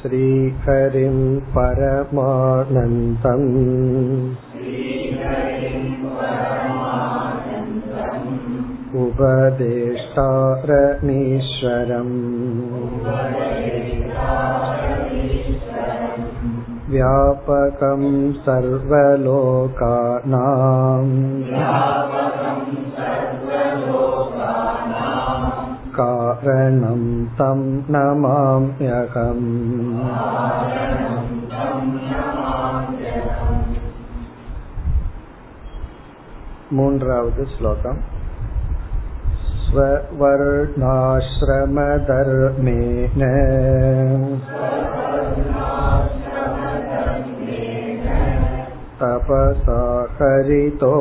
श्रीहरिं परमानन्दम् उपदेष्टारमीश्वरम् व्यापकं सर्वलोकानाम् आवरणं तं नमाम्यहम्। मून्रावद् श्लोकम्। स्ववर्णाश्रमधर्मेण। तपसा हरितोषणात्।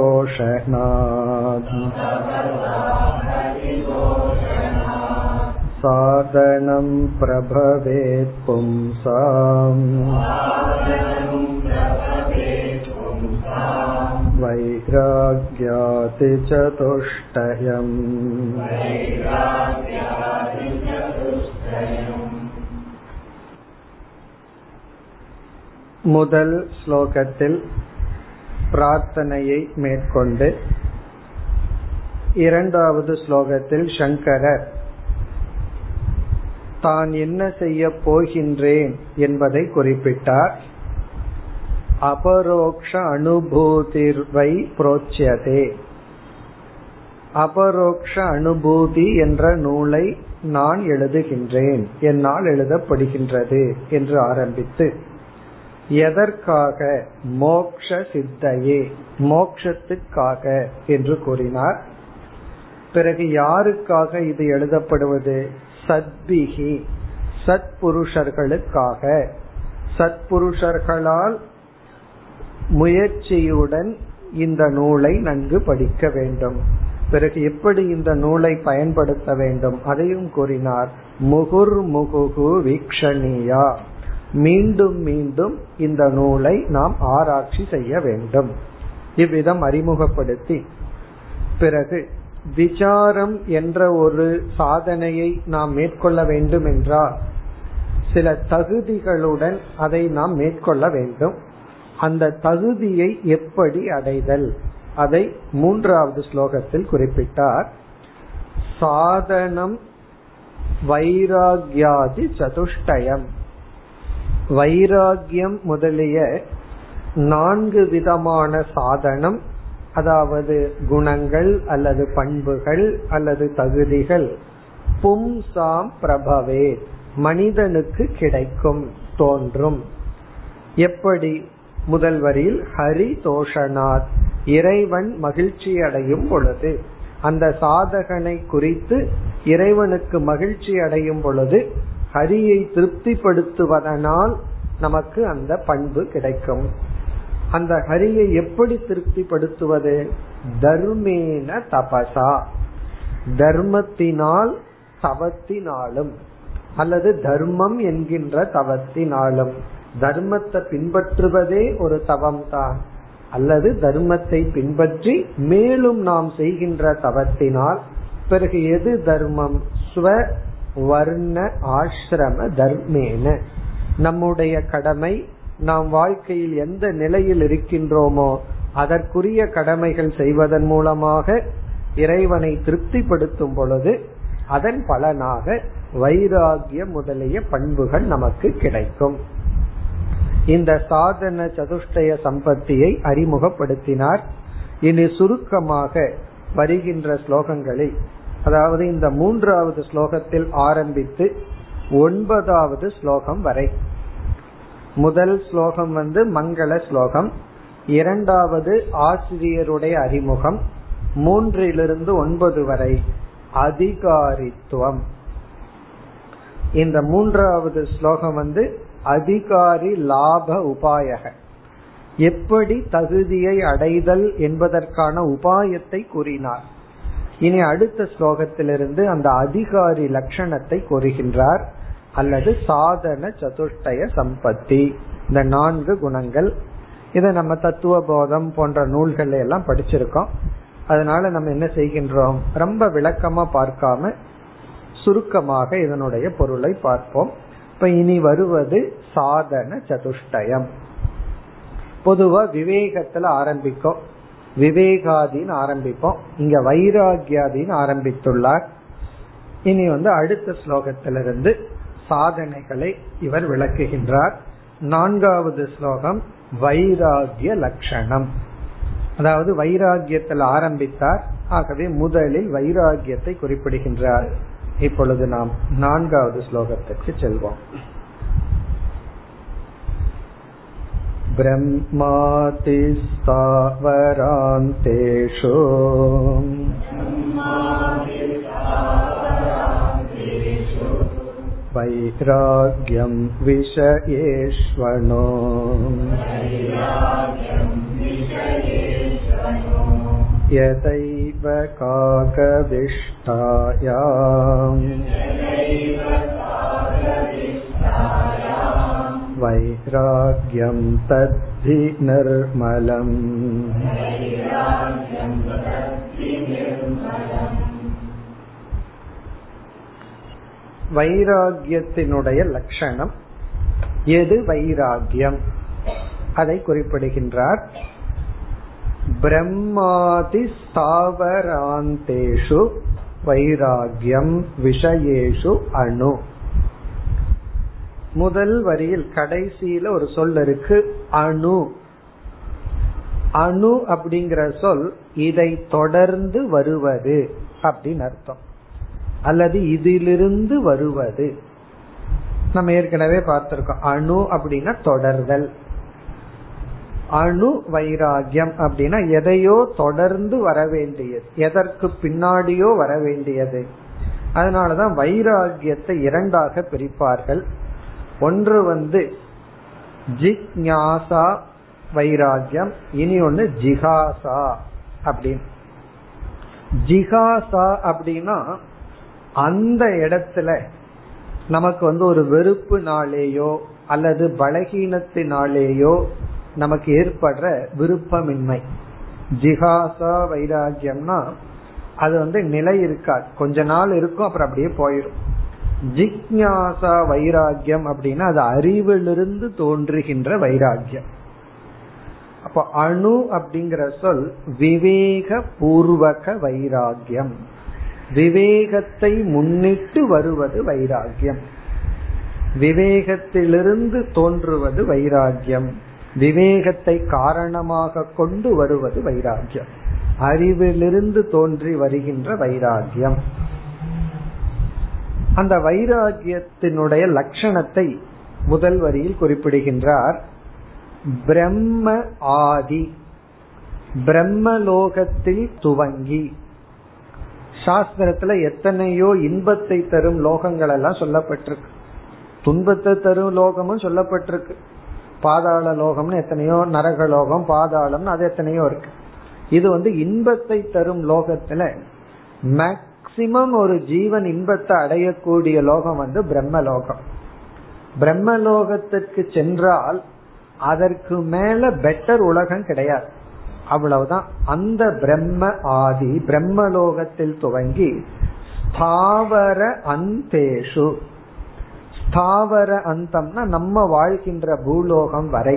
साधनं प्रभवेत् पुंसाम् वैराग्याति चतुष्टयम् முதல் ஸ்லோகத்தில் பிரார்த்தனையை மேற்கொண்டு இரண்டாவது ஸ்லோகத்தில் சங்கரர் தான் என்ன செய்ய போகின்றேன் என்பதை குறிப்பிட்டார். அபரோக்ஷ அனுபூதிர்வை புரோச்சியதே. அபரோக்ஷ அனுபூதி என்ற நூலை நான் எழுதுகின்றேன். என்னால் எழுதப்படுகின்றது என்று ஆரம்பித்து எதற்காக? மோக்ஷ சித்தையே மோக்ஷத்துக்காக என்று கூறினார். பிறகு யாருக்காக இது எழுதப்படுவது? சத்பிகி சத்புருஷர்களுக்காக. சத்புருஷர்களால் முயற்சியுடன் இந்த நூலை நன்கு படிக்க வேண்டும். பிறகு எப்படி இந்த நூலை பயன்படுத்த வேண்டும்? அதையும் கூறினார் முகுர் முகுகு வீக்ஷணியா. மீண்டும் மீண்டும் இந்த நூலை நாம் ஆராய்ச்சி செய்ய வேண்டும். இவ்விதம் அறிமுகப்படுத்தி பிறகு விசாரம் என்ற ஒரு சாதனையை நாம் மேற்கொள்ள வேண்டும் என்றால் சில தகுதிகளுடன் அதை நாம் மேற்கொள்ள வேண்டும். அந்த தகுதியை எப்படி அடைதல்? அதை மூன்றாவது ஸ்லோகத்தில் குறிப்பிட்டார். சாதனம் வைராகியாதி சதுஷ்டயம். வைராகியம் முதலிய நான்கு விதமான சாதனம் அதாவது குணங்கள் அல்லது பண்புகள் அல்லது தகுதிகள். பும்சாம் பிரபவே. மனிதனுக்கு கிடைக்கும் தோன்றும். எப்படி? முதல் வரியில் ஹரி தோஷனாத். இறைவன் மகிழ்ச்சி அடையும் பொழுது. அந்த சாதகனை குறித்து இறைவனுக்கு மகிழ்ச்சி அடையும் பொழுது ஹரியை திருப்திப்படுத்துவதனால் நமக்கு அந்த பண்பு கிடைக்கும். அந்த ஹரியை எப்படி திருப்திப்படுத்துவது? தர்மேன தபசா. தர்மத்தினால் தவத்தினாலும் அல்லது தர்மம் என்கின்ற தவத்தினாலும் தர்மத்தை பின்பற்றுவதே ஒரு தவம் தான் அல்லது தர்மத்தை பின்பற்றி மேலும் நாம் செய்கின்ற தவத்தினால் பிறகு எது தர்மம்? ஸ்வ வர்ண ஆசிரம தர்மேன. நம்முடைய கடமை நாம் வாழ்க்கையில் எந்த நிலையில் இருக்கின்றோமோ அதற்குரிய கடமைகள் செய்வதன் மூலமாக இறைவனை திருப்திப்படுத்தும் பொழுது அதன் பலனாக வைராகிய முதலிய பண்புகள் நமக்கு கிடைக்கும். இந்த சாதன சதுஷ்டய சம்பத்தியை அறிமுகப்படுத்தினார். இனி சுருக்கமாக வருகின்ற ஸ்லோகங்களில் அதாவது இந்த மூன்றாவது ஸ்லோகத்தில் ஆரம்பித்து ஒன்பதாவது ஸ்லோகம் வரை முதல் ஸ்லோகம் வந்து மங்கள ஸ்லோகம். இரண்டாவது ஆசிரியருடைய அறிமுகம். மூன்றிலிருந்து ஒன்பது வரை அதிகாரித்துவம். இந்த மூன்றாவது ஸ்லோகம் வந்து அதிகாரி லாப உபாயக. எப்படி தகுதியை அடைதல் என்பதற்கான உபாயத்தை கூறினார். இனி அடுத்த ஸ்லோகத்திலிருந்து அந்த அதிகாரி லட்சணத்தை கூறுகின்றார். அல்லது சாதன சதுஷ்டய சம்பத்தி. இந்த நான்கு குணங்கள். இதை நம்ம தத்துவ போதம் போன்ற நூல்கள் எல்லாம் படிச்சிருக்கோம். அதனால நம்ம என்ன செய்கின்றோம்? ரொம்ப விளக்கமா பார்க்காம சுருக்கமாக இதனுடைய பொருளை பார்ப்போம். இப்ப இனி வருவது சாதன சதுஷ்டயம். பொதுவா விவேகத்துல ஆரம்பிக்கும். விவேகாதின்னு ஆரம்பிப்போம். இங்க வைராகியாதின்னு ஆரம்பித்துள்ளார். இனி வந்து அடுத்த ஸ்லோகத்திலிருந்து சாதனைகளை இவர் விளக்குகின்றார் நான்காவது ஸ்லோகம் வைராகிய லட்சணம் அதாவது வைராகியத்தில் ஆரம்பித்தார் ஆகவே முதலில் வைராகியத்தை குறிப்பிடுகின்றார் இப்பொழுது நாம் நான்காவது ஸ்லோகத்திற்கு செல்வோம் ब्रह्मातिस्तावरान्तेषु वैराग्यं विषयेष्वनो यदैव काकविष्टायाम् वैराग्यं तद्धि निर्मलम् வைராகியத்தினுடைய லட்சணம். எது வைராகியம் அதை குறிப்பிடுகின்றார். பிரம்மாதி ஸ்தாவராந்தேஷு வைராகியம் விஷயேஷு அணு. முதல் வரியில் கடைசியில ஒரு சொல் இருக்கு அணு. அணு அப்படிங்கிற சொல் இதை தொடர்ந்து வருவது அப்படின்னு அர்த்தம். அல்லது இதிலிருந்து வருவது. நம்ம ஏற்கனவே பார்த்திருக்கோம். அணு அப்படின்னா தொடர்தல். அணு வைராகியம் அப்படின்னா எதையோ தொடர்ந்து வர வேண்டியது எதற்கு பின்னாடியோ வர வேண்டியது அதனாலதான் வைராகியத்தை இரண்டாக பிரிப்பார்கள். ஒன்று வந்து ஜிக்ஞாசா வைராகியம் இனி ஒன்னு ஜிகாசா அப்படின்னு. ஜிகாசா அப்படின்னா அந்த இடத்துல நமக்கு வந்து ஒரு வெறுப்பு நாளேயோ அல்லது பலகீனத்தினாலேயோ நமக்கு ஏற்படுற விருப்பமின்மை. ஜிகாசா வைராகியம்னா அது வந்து நிலை இருக்காது. கொஞ்ச நாள் இருக்கும் அப்புறம் அப்படியே போயிடும் ஜிக்ஞாசா வைராகியம் அப்படின்னா அது அறிவிலிருந்து தோன்றுகின்ற வைராகியம் அப்ப அணு அப்படிங்கிற சொல் விவேக பூர்வக வைராகியம் விவேகத்தை முன்னிட்டு வருவது வைராகியம் விவேகத்திலிருந்து தோன்றுவது வைராகியம் விவேகத்தை காரணமாக கொண்டு வருவது வைராகியம் அறிவிலிருந்து தோன்றி வருகின்ற வைராகியம் அந்த வைராகியத்தினுடைய லட்சணத்தை முதல் வரியில் குறிப்பிடுகின்றார். பிரம்ம ஆதி. பிரம்மலோகத்தில் துவங்கி. சாஸ்திரத்துல எத்தனையோ இன்பத்தை தரும் லோகங்கள் எல்லாம் சொல்லப்பட்டிருக்கு. துன்பத்தை தரும் லோகமும் சொல்லப்பட்டிருக்கு. பாதாள லோகம்னு எத்தனையோ நரக லோகம் பாதாளம்னு அது எத்தனையோ இருக்கு. இது வந்து இன்பத்தை தரும் லோகத்துல மேக்சிமம் ஒரு ஜீவன் இன்பத்தை அடையக்கூடிய லோகம் வந்து பிரம்ம லோகம் பிரம்மலோகத்திற்கு சென்றால் அதற்கு மேல பெட்டர் உலகம் கிடையாது. அவ்வளவுதான். அந்த பிரம்ம ஆதி பிரம்மலோகத்தில் துவங்கி ஸ்தாவர அந்தேஷு. ஸ்தாவர அந்தம்னா நம்ம வாழ்கின்ற பூலோகம் வரை.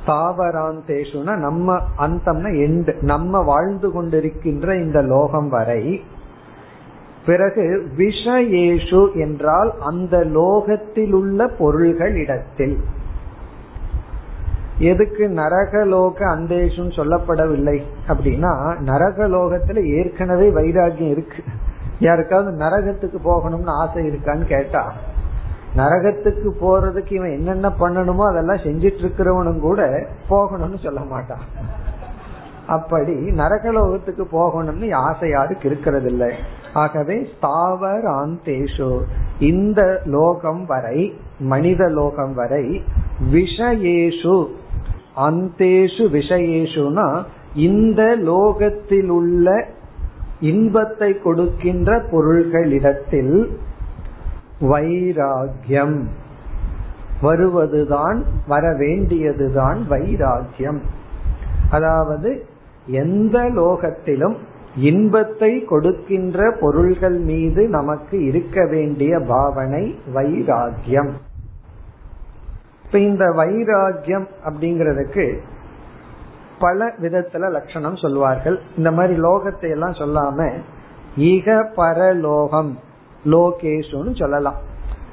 ஸ்தாவராந்தேஷுனா நம்ம அந்தம்னா எண்டு நம்ம வாழ்ந்து கொண்டிருக்கின்ற இந்த லோகம் வரை. பிறகு விஷயேஷு என்றால் அந்த லோகத்தில் உள்ள பொருள்கள் இடத்தில். எதுக்கு நரகலோக அந்தேஷம் சொல்லப்படவில்லை அப்படின்னா நரகலோகத்துல ஏற்கனவே வைராகியம் இருக்கு. யாருக்காவது நரகத்துக்கு போகணும்னு ஆசை இருக்கான்னு கேட்டா நரகத்துக்கு போறதுக்கு இவன் என்னென்ன பண்ணணுமோ அதெல்லாம் செஞ்சிட்டு இருக்கிறவனும் கூட போகணும்னு சொல்ல மாட்டான். அப்படி நரகலோகத்துக்கு போகணும்னு ஆசை யாருக்கு இருக்கிறது இல்லை ஆகவே ஸ்தாவர் ஆந்தேஷோ இந்த லோகம் வரை மனித லோகம் வரை விஷயேஷு அந்தேஷு விஷயேஷுனா இந்த லோகத்தில் உள்ள இன்பத்தை கொடுக்கின்ற பொருள்களிடத்தில் வைராகியம் வருவதுதான் வர வேண்டியதுதான் வைராகியம் அதாவது எந்த லோகத்திலும் இன்பத்தை கொடுக்கின்ற பொருள்கள் மீது நமக்கு இருக்க வேண்டிய பாவனை வைராகியம் இப்ப இந்த வைராகியம் அப்படிங்கிறதுக்கு பல விதத்துல லட்சணம் சொல்வார்கள். இந்த மாதிரி லோகத்தை எல்லாம் சொல்லாம இக பரலோகம் லோகேஷுன்னு சொல்லலாம்.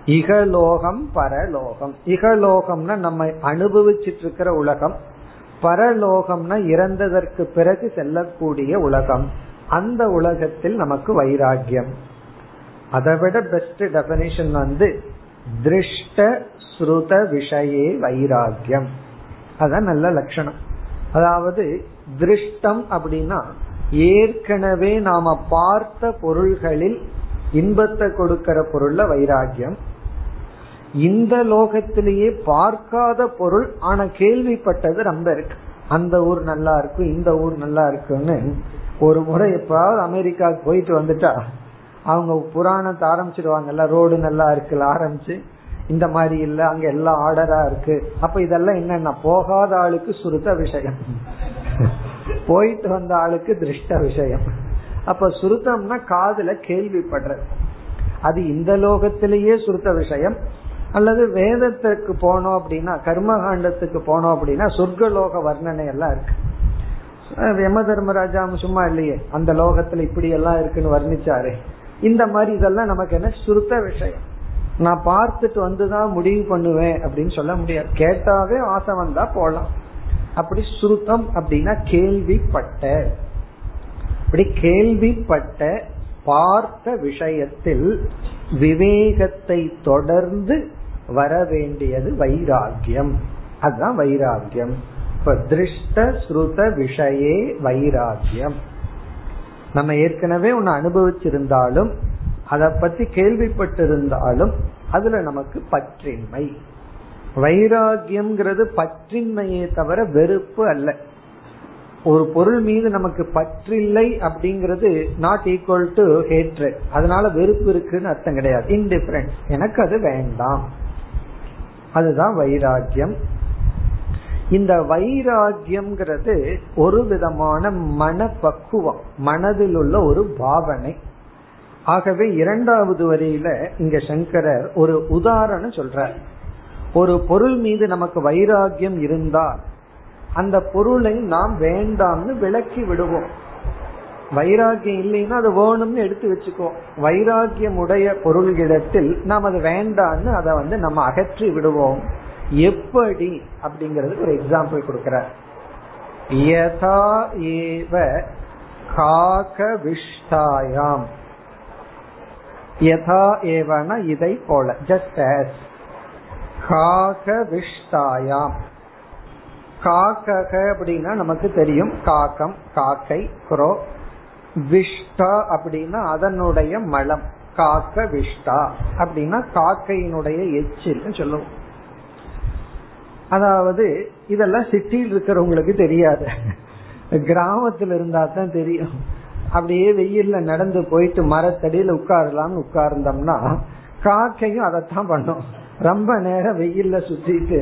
இகலோகம் பரலோகம். இகலோகம்னா நம்ம அனுபவிச்சிட்டு இருக்கிற உலகம். பரலோகம்னா இறந்ததற்கு பிறகு செல்லக்கூடிய உலகம். அந்த உலகத்தில் நமக்கு வைராகியம் அதை விட பெஸ்ட் டெபனிஷன் வந்து திருஷ்ட ஸ்ருத விஷயே வைராகியம் அதான் நல்ல லட்சணம். அதாவது திருஷ்டம் அப்படின்னா ஏற்கனவே நாம பார்த்த பொருள்களில் இன்பத்தை கொடுக்கிற பொருள்ல வைராகியம் இந்த லோகத்திலேயே பார்க்காத பொருள் ஆனா கேள்விப்பட்டது ரொம்ப இருக்கு. அந்த ஊர் நல்லா இருக்கும் இந்த ஊர் நல்லா இருக்குன்னு ஒரு முறை எப்பாவது அமெரிக்காவுக்கு போயிட்டு வந்துட்டா அவங்க புராணத்தை ஆரம்பிச்சிடுவாங்கல்ல ரோடு நல்லா இருக்குல்ல ஆரம்பிச்சு இந்த மாதிரி இல்ல அங்க எல்லாம் ஆர்டரா இருக்கு. அப்ப இதெல்லாம் என்னன்னா போகாத ஆளுக்கு சுருத்த விஷயம். போயிட்டு வந்த ஆளுக்கு திருஷ்ட விஷயம். அப்ப சுருத்தம்னா காதுல கேள்விப்படுறது அது இந்த லோகத்திலேயே சுருத்த விஷயம். அல்லது வேதத்துக்கு போனோம் அப்படின்னா கர்மகாண்டத்துக்கு போனோம் அப்படின்னா சொர்க்கலோக வர்ணனை எல்லாம் இருக்கு. யம தர்மராஜா சும்மா இல்லையே அந்த லோகத்துல இப்படி எல்லாம் இருக்குன்னு வர்ணிச்சாரு. இந்த மாதிரி இதெல்லாம் நமக்கு என்ன? சுருத்த விஷயம். நான் பார்த்துட்டு வந்துதான் முடிவு பண்ணுவேன் அப்படின்னு சொல்ல முடியாது. கேட்டாவே ஆசை வந்தா போலாம். அப்படி சுருத்தம் அப்படின்னா கேள்விப்பட்ட. அப்படி கேள்விப்பட்ட பார்த்த விஷயத்தில் விவேகத்தை தொடர்ந்து வர வேண்டியது வைராகியம் அதுதான் வைராகியம் இப்ப திருஷ்ட ஸ்ருத விஷயே வைராகியம் நம்ம ஏற்கனவே ஒன்னு அனுபவிச்சிருந்தாலும் அதை பத்தி கேள்விப்பட்டிருந்தாலும் அதுல நமக்கு பற்றின்மை. வைராகியம்ங்கிறது பற்றின்மையே தவிர வெறுப்பு அல்ல. ஒரு பொருள் மீது நமக்கு பற்றில்லை அப்படிங்கிறது நாட் ஈக்குவல் டு ஹேட்ரு அதனால வெறுப்பு இருக்குன்னு அர்த்தம் கிடையாது. இன்டிஃபரன்ஸ் எனக்கு அது வேண்டாம். அதுதான் வைராகியம் இந்த வைராகியம்ங்கிறது ஒரு விதமான மனப்பக்குவம் மனதில் உள்ள ஒரு பாவனை. ஆகவே இரண்டாவது வரியில இங்க சங்கரர் ஒரு உதாரணம் சொல்றார். ஒரு பொருள் மீது நமக்கு வைராகியம் இருந்தால் அந்த பொருளை நாம் வேண்டாம்னு விளக்கி விடுவோம். வைராகியம் இல்லைன்னா அது வேணும்னு எடுத்து வச்சுக்குவோம். வைராகியம் உடைய பொருள்களிடத்தில் நாம் அது வேண்டாம்னு அதை வந்து நம்ம அகற்றி விடுவோம். எப்படி அப்படிங்கறதுக்கு ஒரு எக்ஸாம்பிள் கொடுக்கிறார். யதா ஏவ காக விஷ்டாயாம். யதா ஏவன இதை போல ஜஸ்ட் ஆஸ் காக விஷ்டாயாம். காக்கக அப்படின்னா நமக்கு தெரியும் காக்கம் காக்கை குரோ. விஷ்டா அப்படின்னா அதனுடைய மலம். காக்க விஷ்டா அப்படின்னா காக்கையினுடைய எச்சில் சொல்லுவோம். அதாவது இதெல்லாம் சிட்டியில் இருக்கிறவங்களுக்கு தெரியாது. கிராமத்துல இருந்தா தான் தெரியும். அப்படியே வெயில்ல நடந்து போயிட்டு மரத்தடியில உட்காரலாம்னு உட்கார்ந்தோம்னா காக்கையும் அதைத்தான் பண்ணும். ரொம்ப நேரம் வெயில்ல சுத்திட்டு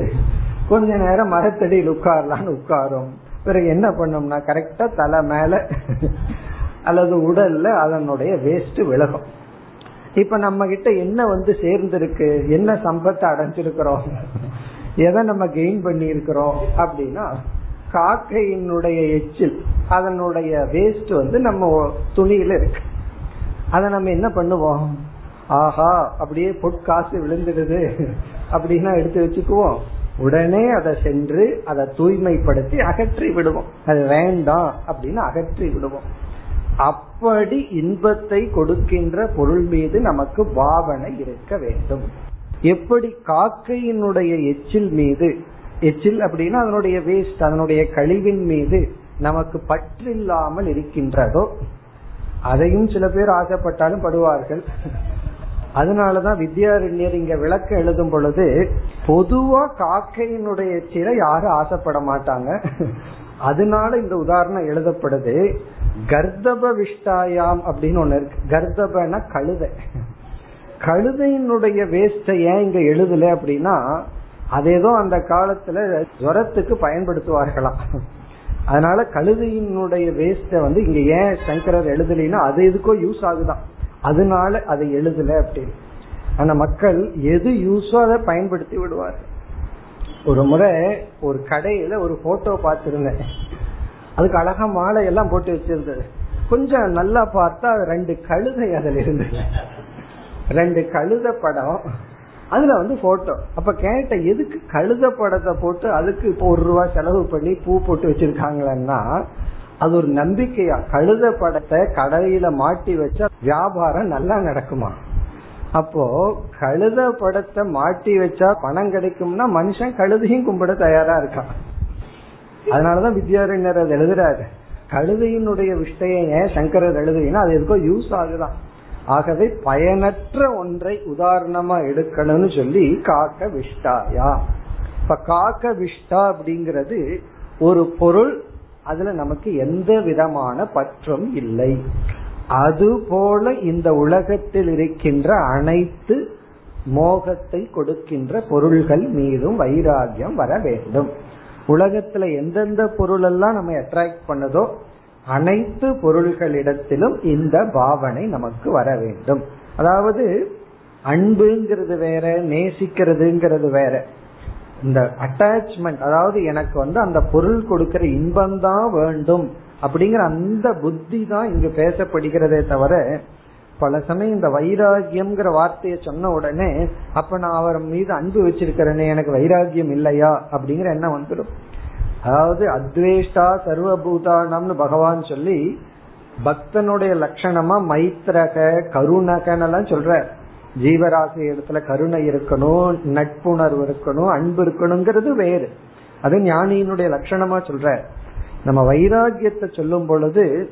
கொஞ்ச நேரம் மரத்தடியில் உட்காரலாம்னு உட்காரும். பிறகு என்ன பண்ணோம்னா கரெக்டா தலை மேல அல்லது உடல்ல அதனுடைய வேஸ்ட் விலகும். இப்ப நம்ம கிட்ட என்ன வந்து சேர்ந்திருக்கு? என்ன சம்பத்தை அடைஞ்சிருக்கிறோம்? எதை நம்ம கெயின் பண்ணி இருக்கிறோம் அப்படின்னா காக்கையினுடைய எச்சில் அதனுடைய வேஸ்ட் வந்து நம்ம துணியில இருக்கு. அதை நம்ம என்ன பண்ணுவோம்? ஆஹா அப்படியே பொற்காசு விழுந்துடுது அப்படின்னா எடுத்து வச்சுக்குவோம். உடனே அதை சென்று அதை தூய்மைப்படுத்தி அகற்றி விடுவோம். அது வேண்டாம் அப்படின்னு அகற்றி விடுவோம். அப்படி இன்பத்தை கொடுக்கின்ற பொருள் மீது நமக்கு பாவனை இருக்க வேண்டும். எப்படி காக்கையினுடைய எச்சில் மீது எச்சில் அப்படின்னா அதனுடைய வேஸ்ட் அதனுடைய கழிவின் மீது நமக்கு பற்றில்லாமல் இருக்கின்றதோ அதையும் சில பேர் ஆசைப்பட்டாலும் படுவார்கள். அதனாலதான் வித்யாரண்யர் இங்க விளக்க எழுதும் பொழுது பொதுவா காக்கையினுடைய எச்சில யாரும் ஆசைப்பட மாட்டாங்க. அதனால இந்த உதாரணம் எழுதப்படுது கர்தப விஷ்டாயாம் அப்படின்னு ஒண்ணு இருக்கு. கர்தபன கழுதை. கழுதையினுடைய வேஸ்ட ஏன் இங்க எழுதல அப்படின்னா அது ஏதோ அந்த காலத்துல ஜுரத்துக்கு பயன்படுத்துவார்களாம். அதனால கழுதையினுடைய வேஸ்ட வந்து இங்க ஏன் சங்கரர் எழுதலைன்னா அது எதுக்கோ யூஸ் ஆகுதான். அதனால அதை எழுதல அப்படின்னு. ஆனா மக்கள் எது யூஸோ அதை பயன்படுத்தி விடுவார் ஒரு முறை ஒரு கடையில ஒரு போட்டோ பார்த்திருந்தேன். அதுக்கு அழகா மாலை எல்லாம் போட்டு வச்சிருந்தது. கொஞ்சம் நல்லா பார்த்தா ரெண்டு கழுதை அதில் இருந்தது. ரெண்டு கழுத படம் அதுல வந்து போட்டோ அப்ப கேட்ட எதுக்கு கழுத படத்தை போட்டு அதுக்கு இப்போ ஒரு ரூபா செலவு பண்ணி பூ போட்டு வச்சிருக்காங்களன்னா அது ஒரு நம்பிக்கையா. கழுத படத்தை கடையில மாட்டி வச்சா வியாபாரம் நல்லா நடக்குமா? அப்போ கழுத படத்தை மாட்டி வச்சா பணம் கிடைக்கும்னா மனுஷன் கழுதையும் கும்பிட தயாரா இருக்கான். அதனாலதான் வித்யாரண்யர் அது எழுதுறாரு. கழுதையினுடைய விஷயம் ஏன் சங்கரர் எழுதுறீங்கன்னா அது எதுக்கோ யூஸ் ஆகுதான். ஆகவே பயனற்ற ஒன்றை உதாரணமா எடுக்கணும்னு சொல்லி காக்க விஷ்டாயா இப்ப காக்க விஷ்டா அப்படிங்கிறது ஒரு பொருள் அதுல நமக்கு எந்த விதமான பற்றும் இல்லை. அதுபோல இந்த உலகத்தில் இருக்கின்ற அனைத்து மோகத்தை கொடுக்கின்ற பொருள்கள் மீதும் வைராகியம் வர வேண்டும். உலகத்துல எந்தெந்த பொருள் எல்லாம் நம்ம அட்ராக்ட் பண்ணதோ அனைத்து பொருள்களிடத்திலும் இந்த பாவனை நமக்கு வர வேண்டும். அதாவது அன்புங்கிறது வேற நேசிக்கிறதுங்கிறது வேற. இந்த அட்டாச்மெண்ட் அதாவது எனக்கு வந்து அந்த பொருள் கொடுக்கிற இன்பம் தான் வேண்டும் அப்படிங்கிற அந்த புத்தி தான் இங்கு பேசப்படுகிறதே தவிர பல சமயம் இந்த வைராகியம்ங்கிற வார்த்தையை சொன்ன உடனே அப்ப நான் அவர் மீது அன்பு வச்சிருக்கிறேனே எனக்கு வைராகியம் இல்லையா? அப்படிங்கிற எண்ணம் வந்துடும். அதாவது அத்வேஷ்டா சர்வபூதானம்னு பகவான் சொல்லி பக்தனுடைய லட்சணமா மைத்ரக கருணகன் எல்லாம் சொல்ற ஜீவராசி இடத்துல கருணை இருக்கணும் நட்புணர்வு இருக்கணும் அன்பு இருக்கணுங்கிறது வேறு. அது ஞானியினுடைய லட்சணமா சொல்ற நம்ம வைராகியத்தை சொல்லும் பொழுது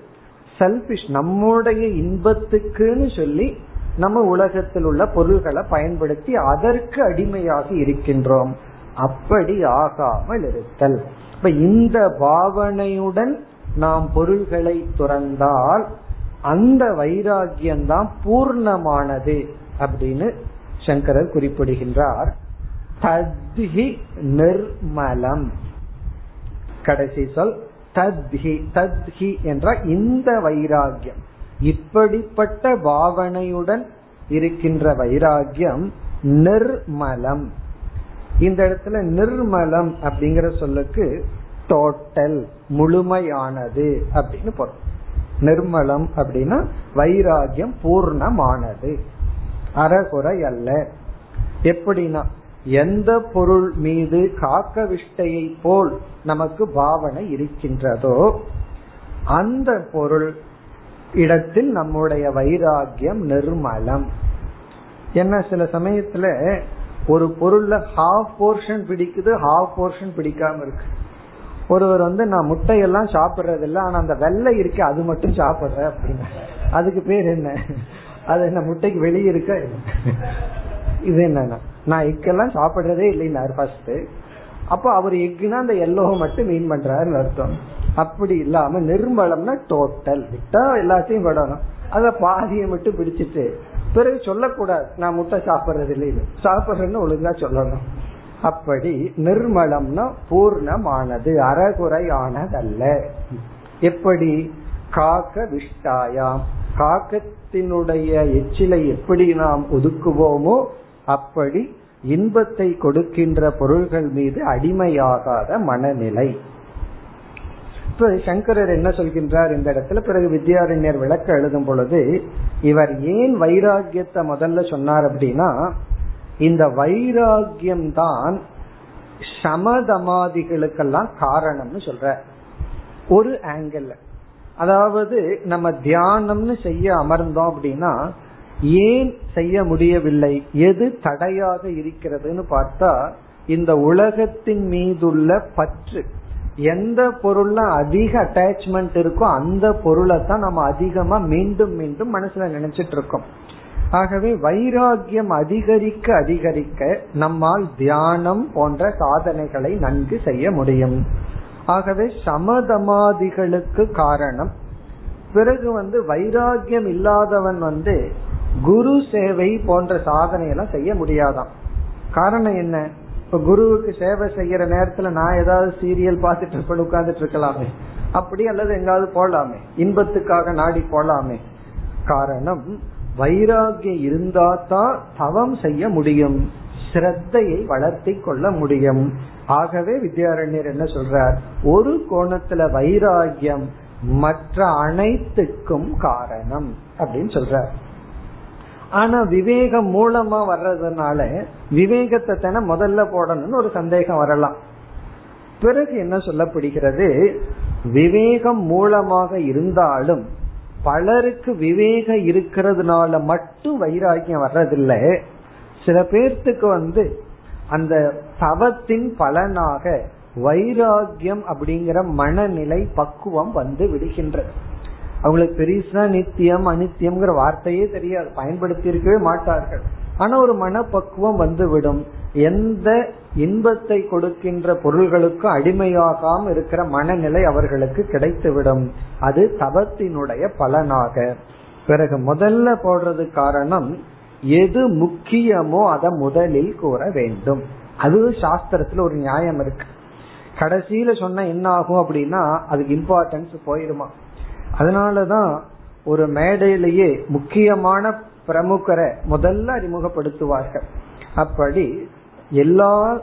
செல்பிஷ் நம்முடைய இன்பத்துக்குன்னு சொல்லி நம்ம உலகத்தில் உள்ள பொருள்களை பயன்படுத்தி அதற்கு அடிமையாக இருக்கின்றோம். அப்படி ஆகாமல் இருத்தல். இப்ப இந்த பாவனையுடன் நாம் பொருள்களை துறந்தால் அந்த வைராகியம் தான் பூர்ணமானது அப்படின்னு சங்கரர் குறிப்பிடுகின்றார். தத்ஹி நிர்மலம். கடைசி சொல் தத்ஹி தத்ஹி என்ற இந்த வைராகியம் இப்படிப்பட்ட பாவனையுடன் இருக்கின்ற வைராகியம் நிர்மலம். இந்த இடத்துல நிர்மலம் அப்படிங்கிற சொல்லுக்கு டோட்டல் முழுமையானது அப்படின்னு பொருள். நிர்மலம் அப்படின்னா வைராகியம் பூர்ணமானது. அறகுறை அல்ல. எப்படின்னா எந்த பொருள் மீது காக்க விஷ்டையை போல் நமக்கு பாவனை இருக்கின்றதோ அந்த பொருள் இடத்தில் நம்முடைய வைராகியம் நிர்மலம். என்ன சில சமயத்துல ஒரு பொருள்ல ஹாஃப் போர்ஷன் பிடிக்குது ஹாஃப் போர்ஷன் பிடிக்காம இருக்கு. ஒருவர் வந்து நான் முட்டையெல்லாம் சாப்பிடுறது இல்லை ஆனா அந்த வெள்ளை இருக்கு அது மட்டும் சாப்பிடுறேன் அப்படின்னு. அதுக்கு பேர் என்ன? அது என்ன முட்டைக்கு வெளியே இருக்க? இது என்னன்னா நான் எக்கெல்லாம் சாப்பிடுறதே இல்லைன்னாரு ஃபர்ஸ்ட் அப்போ அவர் எக்னா அந்த எல்லோவை மட்டும் மீன் பண்றாருன்னு அர்த்தம். அப்படி இல்லாம நிர்மலம்னா டோட்டல் விட்டா எல்லாத்தையும் விடணும். அத பாதியை மட்டும் பிடிச்சிட்டு பிறகு சொல்லக்கூடாது. நான் முட்டை சாப்பிடுறது இல்லை சாப்பிடுறேன்னு ஒழுங்கா சொல்லணும். அப்படி நிர்மலம்னா பூர்ணமானது அறகுறையானதல்ல. எப்படி? காக்க விஷ்டாயாம் காக்கத்தினுடைய எச்சிலை எப்படி நாம் ஒதுக்குவோமோ அப்படி இன்பத்தை கொடுக்கின்ற பொருள்கள் மீது அடிமையாகாத மனநிலை. இப்ப சங்கரர் என்ன சொல்கின்றார் இந்த இடத்துல? பிறகு வித்யாரண்யர் விளக்க எழுதும் பொழுது இவர் ஏன் வைராகியத்தை முதல்ல சொன்னார் அப்படின்னா இந்த வைராகியம் தான் சமதமாதிகளுக்கெல்லாம் காரணம்னு சொல்ற ஒரு ஆங்கிள் அதாவது நம்ம தியானம்னு செய்ய அமர்ந்தோம் அப்படின்னா ஏன் செய்ய முடியவில்லை? எது தடையாக இருக்கிறதுன்னு பார்த்தா இந்த உலகத்தின் மீதுள்ள பற்று. எந்த பொருள்ல அதிக அட்டாச்மெண்ட் இருக்கோ அந்த பொருளை தான் நம்ம அதிகமா மீண்டும் மீண்டும் மனசுல நினைச்சிட்டு இருக்கோம் ஆகவே வைராகியம் அதிகரிக்க அதிகரிக்க நம்மால் தியானம் போன்ற சாதனைகளை நன்கு செய்ய முடியும். ஆகவே சமதமாதிகளுக்கு காரணம் பிறகு வந்து வைராகியம் இல்லாதவன் வந்து குரு சேவை போன்ற சாதனை எல்லாம் செய்ய முடியாதாம். காரணம் என்ன? இப்ப குருவுக்கு சேவை செய்யற நேரத்துல நான் ஏதாவது சீரியல் பார்த்துட்டு இருப்பேன் உட்கார்ந்துட்டு இருக்கலாமே. அப்படி அல்லது எங்காவது போலாமே. இன்பத்துக்காக நாடி போலாமே. காரணம் வைராகியம் இருந்தா தான் தவம் செய்ய முடியும். சிரத்தையை வளர்த்தி கொள்ள முடியும். ஆகவே வித்யாரண்யர் என்ன சொல்றார்? ஒரு கோணத்துல வைராகியம் மற்ற அனைத்துக்கும் காரணம் அப்படின்னு சொல்றார். ஆனா விவேகம் மூலமா வர்றதுனால விவேகத்தை தானே முதல்ல போடணும்னு ஒரு சந்தேகம் வரலாம். பிறகு என்ன சொல்லப்படுகிறது? விவேகம் மூலமாக இருந்தாலும் பலருக்கு விவேகம் இருக்கிறதுனால மட்டும் வைராக்கியம் வர்றதில்லை. சில பேர்த்துக்கு வந்து அந்த தவத்தின் பலனாக வைராகியம் அப்படிங்கிற மனநிலை பக்குவம் வந்து விடுகின்றது. அவங்களுக்கு பெருசா நித்தியம் அனித்தியம்ங்கிற வார்த்தையே தெரியாது. பயன்படுத்தி இருக்கவே மாட்டார்கள். ஆனா ஒரு மனப்பக்குவம் வந்துவிடும். எந்த இன்பத்தை கொடுக்கின்ற பொருள்களுக்கும் அடிமையாகாம இருக்கிற மனநிலை அவர்களுக்கு கிடைத்துவிடும். அது தவத்தினுடைய பலனாக. பிறகு முதல்ல போடுறது காரணம் எது முக்கியமோ அதை முதலில் கூற வேண்டும். அது சாஸ்திரத்துல ஒரு நியாயம் இருக்கு. கடைசியில சொன்ன என்ன ஆகும் அப்படின்னா அதுக்கு இம்பார்ட்டன்ஸ் போயிருமா? அதனாலதான் ஒரு மேடையிலேயே முக்கியமான பிரமுகரை முதல்ல அறிமுகப்படுத்துவார்கள். அப்படி எல்லா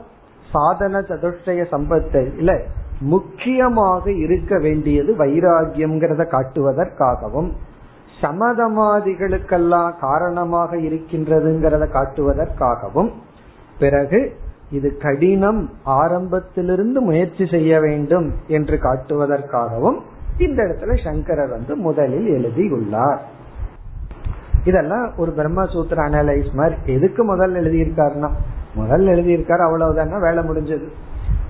சாதன சதுஷ்டய சம்பத்தில முக்கியமாக இருக்க வேண்டியது வைராகியம்ங்கிறத காட்டுவதற்காகவும் சமதமாதிகளுக்கெல்லாம் காரணமாக இருக்கின்றதுங்கிறத காட்டுவதற்காகவும் பிறகு இது கடினம் ஆரம்பத்திலிருந்து முயற்சி செய்ய வேண்டும் என்று காட்டுவதற்காகவும் இந்த இடத்துல சங்கரர் வந்து முதலில் எழுதியுள்ளார். இதெல்லாம் ஒரு பிரம்மசூத்திர அனலைஸ் மாதிரி எதுக்கு முதல்ல எழுதியிருக்காருன்னா முதல்ல எழுதியிருக்காரு அவ்வளவுதானா வேலை முடிஞ்சது.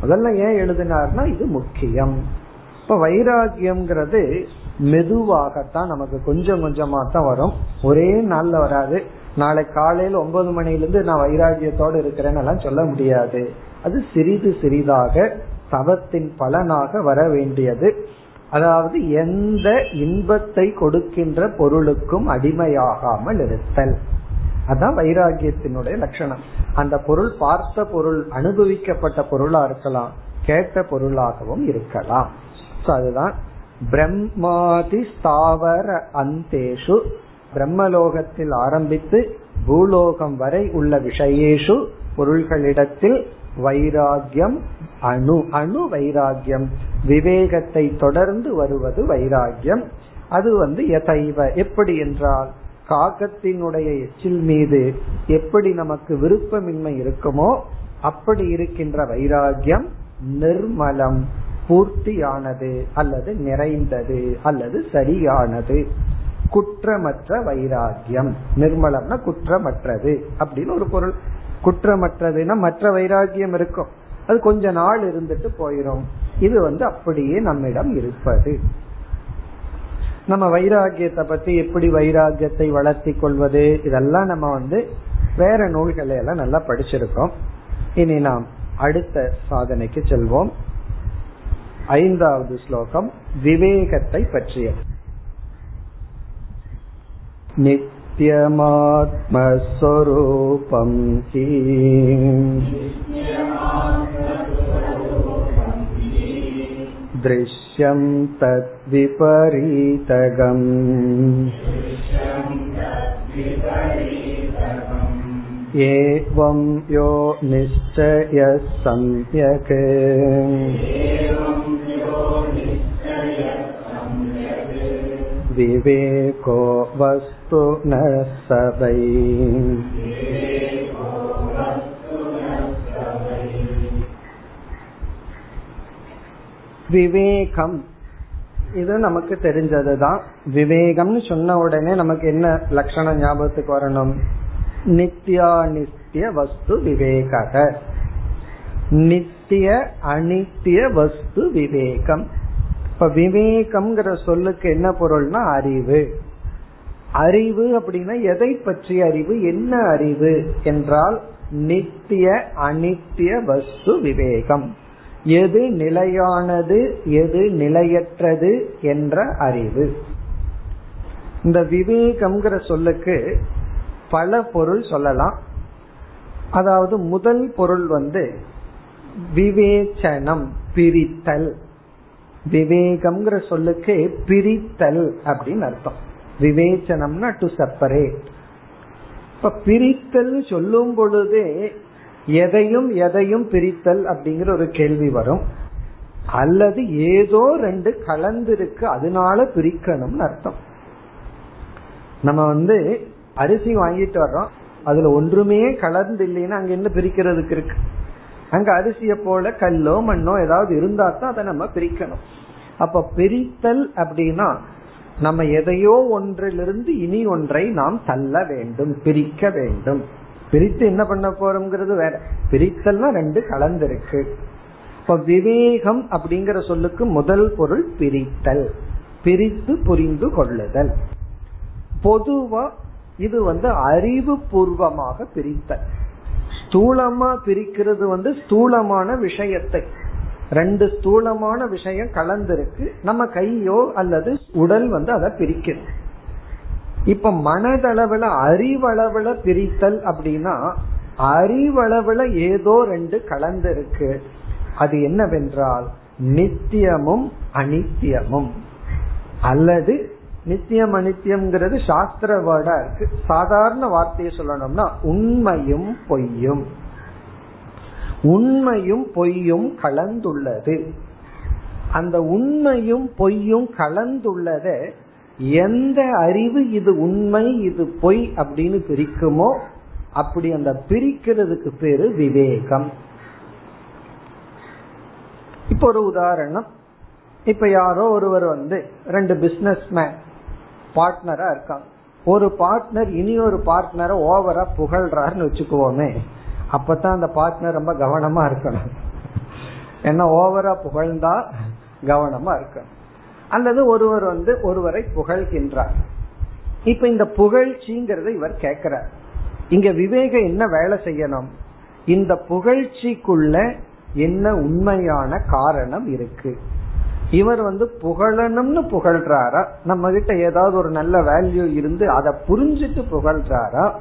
முதல்ல ஏன் எழுதினார்னா இது முக்கியம். இப்ப வைராகியம்ங்கிறது மெதுவாகத்தான் நமக்கு கொஞ்சம் கொஞ்சமா தான் வரும். ஒரே நாள்ல வராது. நாளை காலையில ஒன்பது மணில இருந்து நான் வைராகியத்தோடு இருக்கிறேன்னு எல்லாம் சொல்ல முடியாது. அது சிறிது சிறிதாக தவத்தின் பலனாக வர வேண்டியது. அதாவது எந்த இன்பத்தை கொடுக்கின்ற பொருளுக்கும் அடிமையாகாமல் இருத்தல். அதான் வைராகியத்தினுடைய லட்சணம். அந்த பொருள் பார்த்த பொருள் அனுபவிக்கப்பட்ட பொருளா இருக்கலாம் கேட்ட பொருளாகவும் இருக்கலாம். அதுதான் பிரம்மாதி ஸ்தாவர அந்தேஷு. பிரம்மலோகத்தில் ஆரம்பித்து பூலோகம் வரை உள்ள விஷயேஷு பொருள்களிடத்தில் வைராகியம் அணு அணு வைராகியம் விவேகத்தை தொடர்ந்து வருவது வைராகியம் அது வந்து எதைவ எப்படி என்றால் காகத்தினுடைய எச்சில் மீது எப்படி நமக்கு விருப்பமின்மை இருக்குமோ அப்படி இருக்கின்ற வைராகியம் நிர்மலம் பூர்த்தியானது அல்லது நிறைந்தது அல்லது சரியானது. குற்றமற்ற வைராகியம் நிர்மலம்னா குற்றமற்றது அப்படின்னு ஒரு பொருள். குற்றமற்றதுன்னா மற்ற வைராகியம் இருக்கும். அது கொஞ்ச நாள் இருந்துட்டு போயிரும். இது வந்து அப்படியே நம்மிடம் இருப்பது. நம்ம வைராகியத்தை பத்தி எப்படி வைராகியத்தை வளர்த்தி கொள்வது இதெல்லாம் நம்ம வந்து வேற நூல்களை எல்லாம் நல்லா படிச்சிருக்கோம். இனி நாம் அடுத்த சாதனைக்கு செல்வோம். ஐந்தாவது ஸ்லோகம் விவேகத்தை பற்றியது. नित्यमात्मस्वरूपं हि दृश्यं तद्विपरीतगम् एवं यो निश्चयः सम्यक् विवेको वस्तु न सवै விவேகம் இது நமக்கு தெரிஞ்சதுதான் விவேகம்னு சொன்ன உடனே நமக்கு என்ன லட்சணம் ஞாபகத்துக்கு வரணும் நித்யா நித்திய வஸ்து விவேக நித்திய அனித்திய வஸ்து விவேகம் இப்ப விவேகம்ங்கிற சொல்லுக்கு என்ன பொருள்னா அறிவு. அறிவு அப்படின்னா எதை பற்றிய அறிவு என்ன அறிவு என்றால் நித்திய அனித்திய வஸ்து விவேகம். எது நிலையானது எது நிலையற்றது என்ற அறிவு. இந்த விவேகம்ங்கிற சொல்லுக்கு பல பொருள் சொல்லலாம். அதாவது முதல் பொருள் வந்து விவேச்சனம் பிரித்தல். விவேகம்ங்கிற சொல்லுக்கு பிரித்தல் அப்படின்னு அர்த்தம். விவேச்சனம்னா டு செப்பரேட் இப்ப பிரித்தல் சொல்லும் பொழுதே எதையும் எதையும் பிரித்தல் அப்படிங்கிற ஒரு கேள்வி வரும். அல்லது ஏதோ ரெண்டு கலந்திருக்கு அதனால பிரிக்கணும்னு அர்த்தம். நம்ம வந்து அரிசி வாங்கிட்டு வர்றோம். அதுல ஒன்றுமே கலந்து இல்லைன்னா அங்க என்ன பிரிக்கிறதுக்கு இருக்கு? அங்க அரிசிய போல கல்லோ மண்ணோ ஏதாவது இருந்தா தான் அதை நம்ம பிரிக்கணும். அப்ப பிரித்தல் அப்படின்னா நம்ம எதையோ ஒன்றிலிருந்து இனி ஒன்றை நாம் தள்ள வேண்டும் பிரிக்க வேண்டும். பிரித்து என்ன பண்ண போறோம்ங்கிறது வேற. பிரித்தல்னா ரெண்டு கலந்திருக்கு. இப்ப விவேகம் அப்படிங்கிற சொல்லுக்கு முதல் பொருள் பிரித்தல். பிரித்து புரிந்து கொள்ளுதல். பொதுவா இது வந்து அறிவு பூர்வமாக பிரித்தல். ஸ்தூலமா பிரிக்கிறது வந்து ஸ்தூலமான விஷயத்தை. ரெண்டு ஸ்தூலமான விஷயம் கலந்திருக்கு. நம்ம கையோ அல்லது உடல் வந்து அதை பிரிக்கிறது இப்ப மனதளவுல அறிவளவுல பிரித்தல் அப்படின்னா அறிவளவுல ஏதோ ரெண்டு கலந்திருக்கு. அது என்னவென்றால் நித்தியமும் அனித்தியமும். அல்லது நித்தியம் அனித்தியம்ங்கிறது சாஸ்திர வேர்டா இருக்கு. சாதாரண வார்த்தையை சொல்லணும்னா உண்மையும் பொய்யும். உண்மையும் பொய்யும் கலந்துள்ளது. அந்த உண்மையும் பொய்யும் கலந்துள்ளத எந்த அறிவு இது உண்மை இது பொய் அப்படின்னு பிரிக்குமோ அப்படி அந்த பிரிக்கிறதுக்கு பேரு விவேகம். இப்போ ஒரு உதாரணம். இப்ப யாரோ ஒருவர் வந்து ரெண்டு பிசினஸ் மேன் பார்ட்னரா இருக்காங்க. ஒரு பார்ட்னர் இனி ஒரு பார்ட்னரை ஓவரா புகழ்றாருன்னு வச்சுக்குவோமே. அப்பதான் அந்த பார்ட்னர் ரொம்ப கவனமா இருக்கணும். என்ன ஓவரா புகழ்ந்தா கவனமா இருக்கணும். அல்லது ஒருவர் வந்து ஒருவரை புகழ்கின்றார். இப்ப இந்த புகழ்ச்சிங்கிறத இவர் கேட்கிறார் இங்க விவேகம் என்ன வேலை செய்யணும்? இந்த புகழ்ச்சிக்குள்ள என்ன உண்மையான காரணம் இருக்கு? இவர் வந்து புகழணும்னு புகழ்றாரா? நம்ம கிட்ட ஏதாவது ஒரு நல்ல வேல்யூ இருந்து அதை புரிஞ்சுட்டு புகழ்றாரா?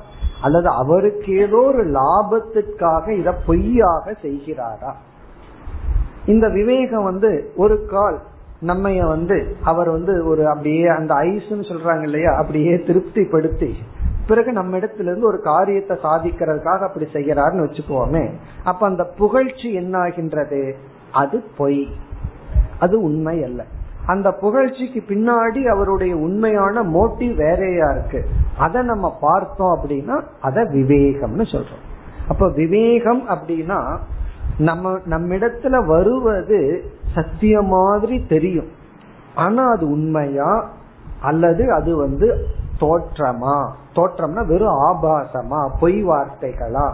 அல்லது அவருக்கு ஏதோ ஒரு லாபத்திற்காக இத பொய்யாக செய்கிறாரா? இந்த விவேகம் வந்து ஒரு கால் நம்ம வந்து அவர் வந்து ஒரு அப்படியே அந்த ஐஸ்ன்னு சொல்றாங்க இல்லையா? அப்படியே திருப்திப்படுத்தி பிறகு நம்ம இடத்துல இருந்து ஒரு காரியத்தை சாதிக்கிறதுக்காக அப்படி செய்யறாருன்னு வச்சுக்கோமே. அப்ப அந்த புகழ்ச்சி என்ன ஆகின்றது அது பொய். அது உண்மை அல்ல. அந்த புகழ்ச்சிக்கு பின்னாடி அவருடைய உண்மையான மோட்டிவ் வேறையா இருக்கு. அதை நம்ம பார்த்தோம் அப்படின்னா அத விவேகம்னு சொல்றோம். அப்ப விவேகம் அப்படின்னா நம்ம நம்மிடத்துல வருவது சத்திய மாதிரி தெரியும். ஆனா அது உண்மையா? அல்லது அது வந்து தோற்றமா? தோற்றம்னா வெறும் ஆபாசமா? பொய் வார்த்தைகளா?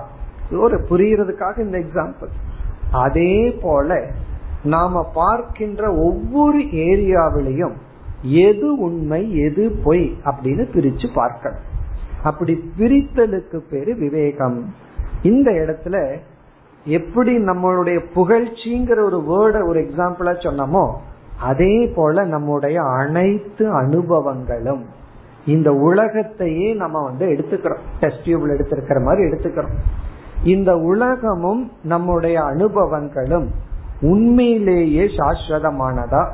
ஒரு புரியறதுக்காக இந்த எக்ஸாம்பிள் அதே போல நாம பார்க்கின்ற ஒவ்வொரு ஏரியாவிலையும் எது உண்மை எது பொய் அப்படின்னு பிரிச்சு பார்க்கணும். அப்படி பிரித்தலுக்கு பேரு விவேகம். இந்த இடத்துல எப்படி நம்மளுடைய புகழ்ச்சிங்கிற ஒரு வேர்ட ஒரு எக்ஸாம்பிளா சொன்னோமோ அதே போல நம்முடைய அனைத்து அனுபவங்களும் இந்த உலகத்தையே நம்ம வந்து எடுத்துக்கிறோம். டெஸ்ட் டியூப்ல எடுத்திருக்கிற மாதிரி எடுத்துக்கிறோம். இந்த உலகமும் நம்முடைய அனுபவங்களும் உண்மையிலேயே சாஸ்வதமானதா?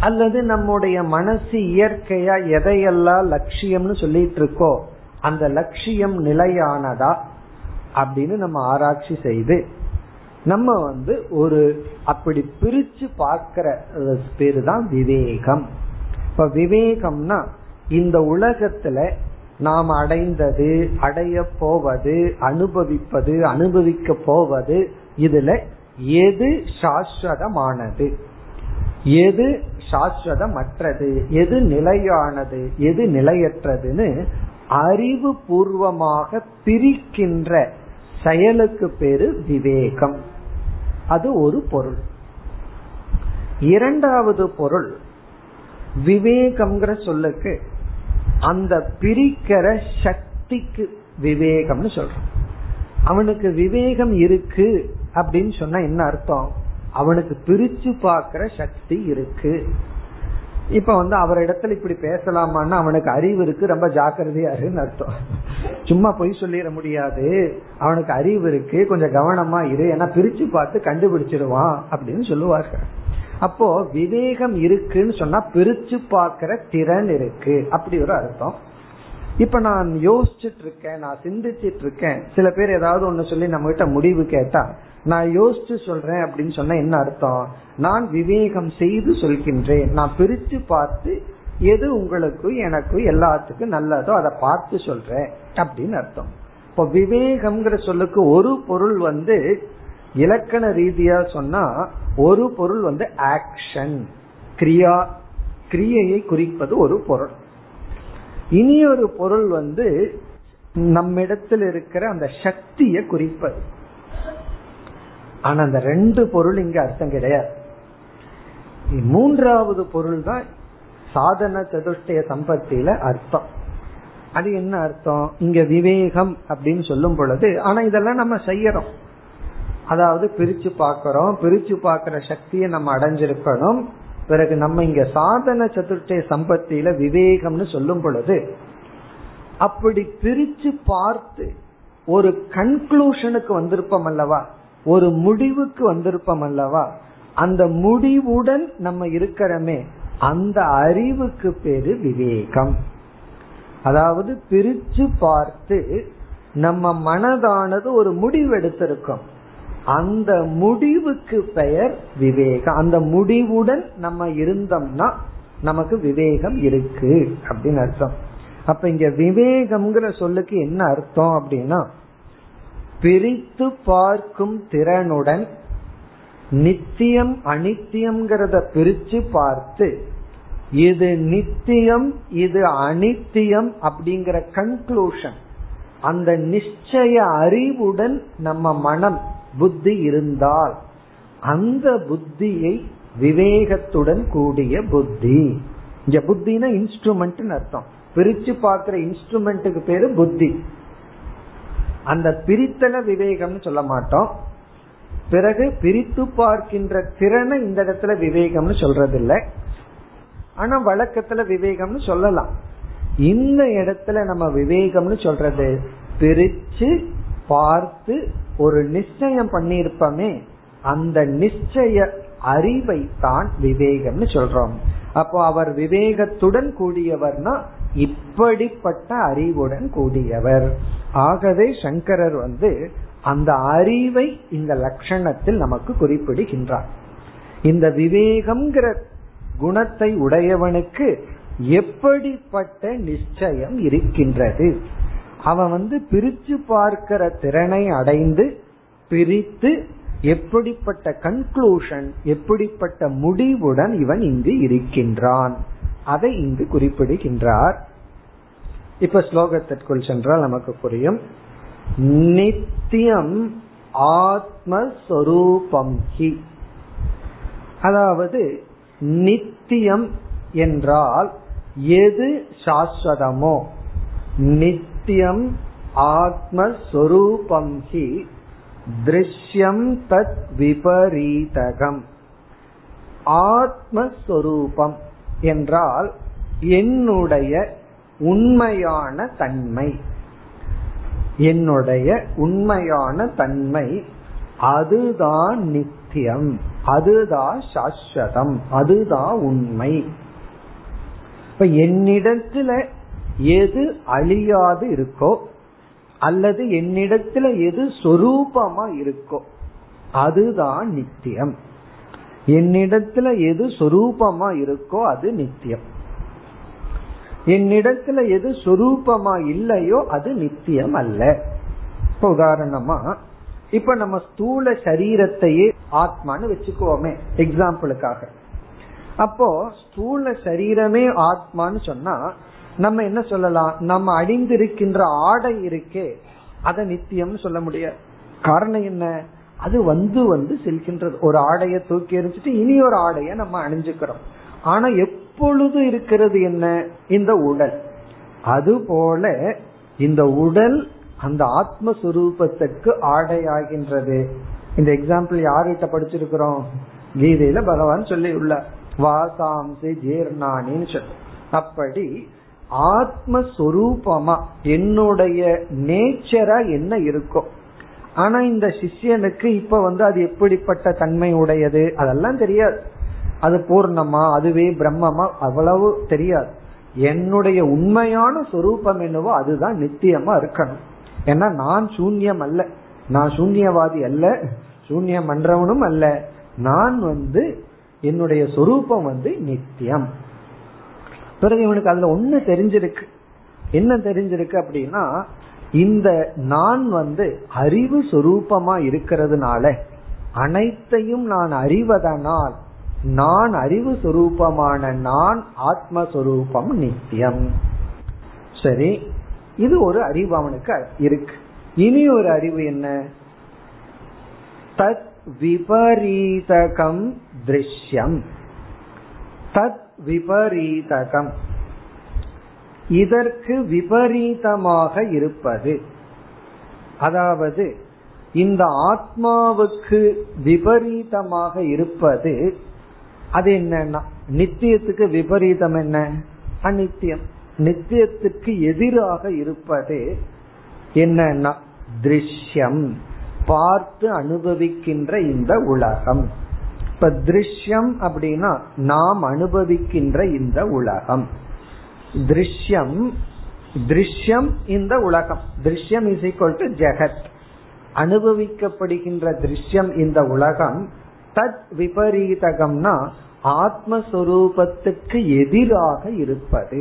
அல்லது நம்முடைய மனசு இயற்கையா எதையெல்லாம் லட்சியம்னு சொல்லிட்டு இருக்கோ அந்த லட்சியம் நிலையானதா? அப்படின்னு நம்ம ஆராய்ச்சி செய்து நம்ம வந்து ஒரு அப்படி பிரிச்சு பார்க்கிற பேரு தான் விவேகம். இப்ப விவேகம்னா இந்த உலகத்துல நாம் அடைந்தது அடைய போவது அனுபவிப்பது அனுபவிக்க போவது இதுல எது சாஸ்வதமானது? எது சாஸ்வதமற்றது? எது நிலையானது? எது நிலையற்றதுன்னு அறிவு பூர்வமாக பிரிக்கின்ற செயலுக்கு பேரு விவேகம். அது ஒரு பொருள். இரண்டாவது பொருள் விவேகம்ங்கிற சொல்லுக்கு அந்த பிரிக்கிற சக்திக்கு விவேகம்னு சொல்றோம். அவனுக்கு விவேகம் இருக்கு அப்படின்னு சொன்னா என்ன அர்த்தம்? அவனுக்கு பிரிச்சு பார்க்கிற சக்தி இருக்கு. இப்ப வந்து அவரிடத்துல இப்படி பேசலாமான்னு அவனுக்கு அறிவு இருக்கு ரொம்ப ஜாக்கிரதையா இருக்குன்னு அர்த்தம். சும்மா பொய் சொல்லிட முடியாது. அவனுக்கு அறிவு இருக்கு கொஞ்சம் கவனமா இரு. ஏன்னா பிரிச்சு பார்த்து கண்டுபிடிச்சிருவான் அப்படின்னு சொல்லுவார்கள். அப்போ விவேகம் இருக்குன்னு சொன்னா பிரிச்சு பார்க்கிற திறன் இருக்கு. அப்படி ஒரு அர்த்தம். இப்ப நான் யோசிச்சுட்டு இருக்கேன் நான் சிந்திச்சிட்டு இருக்கேன். சில பேர் ஏதாவது ஒண்ணு சொல்லி நம்ம கிட்ட முடிவு கேட்டா நான் யோசிச்சு சொல்றேன் அப்படின்னு சொன்னா என்ன அர்த்தம்? நான் விவேகம் செய்து சொல்கின்றேன். நான் பிரிச்சு பார்த்து எது உங்களுக்கு எனக்கு எல்லாத்துக்கும் நல்லதோ அதை பார்த்து சொல்றேன் அப்படின்னு அர்த்தம். இப்போ விவேகம்ங்கிற சொல்லுக்கு ஒரு பொருள் வந்து இலக்கண ரீதியா சொன்னா ஒரு பொருள் வந்து ஆக்ஷன் கிரியா கிரியையை குறிப்பது ஒரு பொருள். இனி ஒரு பொருள் வந்து நம்மிடத்தில் இருக்கிற அந்த சக்தியை குறிப்பது. ஆனா அந்த ரெண்டு பொருள் இங்க அர்த்தம் கிடையாது. மூன்றாவது பொருள் தான் சாதன சதுஷ்டய சம்பத்தியில அர்த்தம். அது என்ன அர்த்தம்? இங்க விவேகம் அப்படின்னு சொல்லும் பொழுது ஆனா இதெல்லாம் நம்ம செய்யறோம். அதாவது பிரிச்சு பாக்கிறோம் பிரிச்சு பாக்குற சக்தியை நம்ம அடைஞ்சிருக்கணும். பிறகு நம்ம இங்க சாதன சதுர்த்திய சம்பத்தியில விவேகம்னு சொல்லும் பொழுது அப்படி பிரிச்சு பார்த்து ஒரு கன்க்ளூஷனுக்கு வந்திருப்போம் அல்லவா? ஒரு முடிவுக்கு வந்திருப்போம் அல்லவா அந்த முடிவுடன் நம்ம இருக்கிறோமே அந்த அறிவுக்கு பேரு விவேகம். அதாவது பிரிச்சு பார்த்து நம்ம மனதானது ஒரு முடிவு எடுத்திருக்கோம். அந்த முடிவுக்கு பெயர் விவேகம். அந்த முடிவுடன் நம்ம இருந்தோம்னா நமக்கு விவேகம் இருக்கு அப்படின்னு அர்த்தம். அப்ப இங்க விவேகம்ங்கிற சொல்லுக்கு என்ன அர்த்தம் அப்படின்னா பிரித்து பார்க்கும் திறனுடன் நித்தியம் அனித்தியம்ங்கிறத பிரிச்சு பார்த்து இது நித்தியம் இது அனித்தியம் அப்படிங்கிற கன்க்ளூஷன் அந்த நிச்சய அறிவுடன் நம்ம மனம் புத்தி இருந்தால் அந்த புத்தியை விவேகத்துடன் கூடிய புத்தி. இங்க புத்தினா இன்ஸ்ட்ருமெண்ட் அர்த்தம். பிரிச்சு பார்க்கிற இன்ஸ்ட்ருமெண்ட்டுக்கு பேரு புத்தி. அந்த பிரித்தல விவேகம்னு சொல்ல மாட்டோம். பிறகு பிரித்து பார்க்கின்ற திறனை இந்த இடத்துல விவேகம்னு சொல்றதில்லை. ஆனா வழக்கத்துல விவேகம்னு சொல்லலாம். இந்த இடத்துல நம்ம விவேகம்னு சொல்றது பிரிச்சு பார்த்து ஒரு நிச்சயம் பண்ணியிருப்பமே அந்த நிச்சய அறிவை தான் விவேகம்னு சொல்றோம். அப்போ அவர் விவேகத்துடன் கூடியவர்னா இப்படிப்பட்ட அறிவுடன் கூடியவர். ஆகவே சங்கரர் வந்து அந்த அறிவை இந்த லட்சணத்தில் நமக்கு குறிப்பிடுகின்றார். இந்த விவேகம்ங்கிற குணத்தை உடையவனுக்கு எப்படிப்பட்ட நிச்சயம் இருக்கின்றது? அவன் வந்து பிரிச்சு பார்க்கிற திறனை அடைந்து பிரித்து எப்படிப்பட்ட கன்க்ளூஷன் எப்படிப்பட்ட முடிவுடன் இவன் இங்கு இருக்கின்றான். அதை இங்கு குறிப்பிடுகின்றார். இப்ப ஸ்லோகத்திற்குள் சென்றால் நமக்கு புரியும். நித்தியம் ஆத்மஸ்வரூபம் ஹி. அதாவது நித்தியம் என்றால் எது சாஸ்வதமோ. நித்தியம் ஆத்மஸ்வரூபம் ஹி. திருஷ்யம் தத் விபரீதகம். ஆத்மஸ்வரூபம் என்றால் என்னுடைய உண்மையான தன்மை. என்னுடைய உண்மையான தன்மை அதுதான் நித்தியம் அதுதான் சாஸ்வதம் அதுதான் உண்மை. இப்ப என்னிடத்துல எது அழியாது இருக்கோ அல்லது என்னிடத்துல எது சொரூபமா இருக்கோ அதுதான் நித்தியம். என்னிடத்துல எது சொரூபமா இருக்கோ அது நித்தியம். என்னிடத்துல எது சொரூபமா இல்லையோ அது நித்தியம் அல்ல இப்ப உதாரணமா இப்ப நம்ம ஸ்தூல சரீரத்தையே ஆத்மான்னு வச்சுக்குவோமே எக்ஸாம்பிளுக்காக அப்போ ஸ்தூல சரீரமே ஆத்மான்னு சொன்னா நம்ம என்ன சொல்லலாம்? நம்ம அணிந்திருக்கின்ற ஆடை இருக்கே அதை நித்தியம்னு சொல்ல முடியாது. காரணம் என்ன? அது வந்து வந்து செல்கின்றது. ஒரு ஆடைய தூக்கி எரிஞ்சிட்டு இனி ஒரு ஆடைய நம்ம அணிஞ்சுக்கிறோம். ஆனா இப்பொழுது இருக்கிறது என்ன? இந்த உடல். அதுபோல இந்த உடல் அந்த ஆத்மஸ்வரூபத்திற்கு ஆடையாகின்றது. இந்த எக்ஸாம்பிள் யார்கிட்ட படிச்சிருக்கிறோம்? கீதையில பகவான் சொல்லி உள்ள வாசாம்சி ஜீர்ணானின்னு சொல்ல அப்படி ஆத்மஸ்வரூபமா என்னுடைய நேச்சரா என்ன இருக்கும் ஆனா இந்த சிஷ்யனுக்கு இப்ப வந்து அது எப்படிப்பட்ட தன்மை உடையது? அதெல்லாம் தெரியாது. அது பூர்ணமா அதுவே பிரம்மமா அவ்வளவு தெரியாது. என்னுடைய உண்மையான சொரூபம் என்னவோ அதுதான் நித்தியமா இருக்கணும். ஏன்னா நான் சூன்யம் அல்ல. நான் சூன்யவாதி அல்ல. சூன்யம் பண்றவனும் அல்ல. நான் வந்து என்னுடைய சொரூபம் வந்து நித்தியம். பிறகு இவனுக்கு அதுல ஒண்ணு தெரிஞ்சிருக்கு. என்ன தெரிஞ்சிருக்கு அப்படின்னா இந்த நான் வந்து அறிவு சொரூபமா இருக்கிறதுனால அனைத்தையும் நான் அறிவதனால் நான் அறிவு சொரூபமான நான் ஆத்மஸ்வரூபம் நித்தியம். சரி இது ஒரு அறிவு அவனுக்கு இருக்கு. இனி ஒரு அறிவு என்ன? தத் விபரீதகம் திருஷ்யம். தத் விபரீதகம். இதற்கு விபரீதமாக இருப்பது. அதாவது இந்த ஆத்மாவுக்கு விபரீதமாக இருப்பது அது என்னன்னா நித்தியத்துக்கு விபரீதம் என்ன? அநித்தியம். நித்தியத்துக்கு எதிராக இருப்பது என்னன்னா திருஷ்யம். பார்த்து அனுபவிக்கின்ற இந்த உலகம். இப்ப திருஷ்யம் அப்படின்னா நாம் அனுபவிக்கின்ற இந்த உலகம். திருஷ்யம் திருஷ்யம் இந்த உலகம். திருஷ்யம் இஸ் ஈக்வல் டு ஜெகத். அனுபவிக்கப்படுகின்ற திருஷ்யம் இந்த உலகம் தத் விபரீதகம்னா ஆத்மஸ்வரூபத்துக்கு எதிராக இருப்பது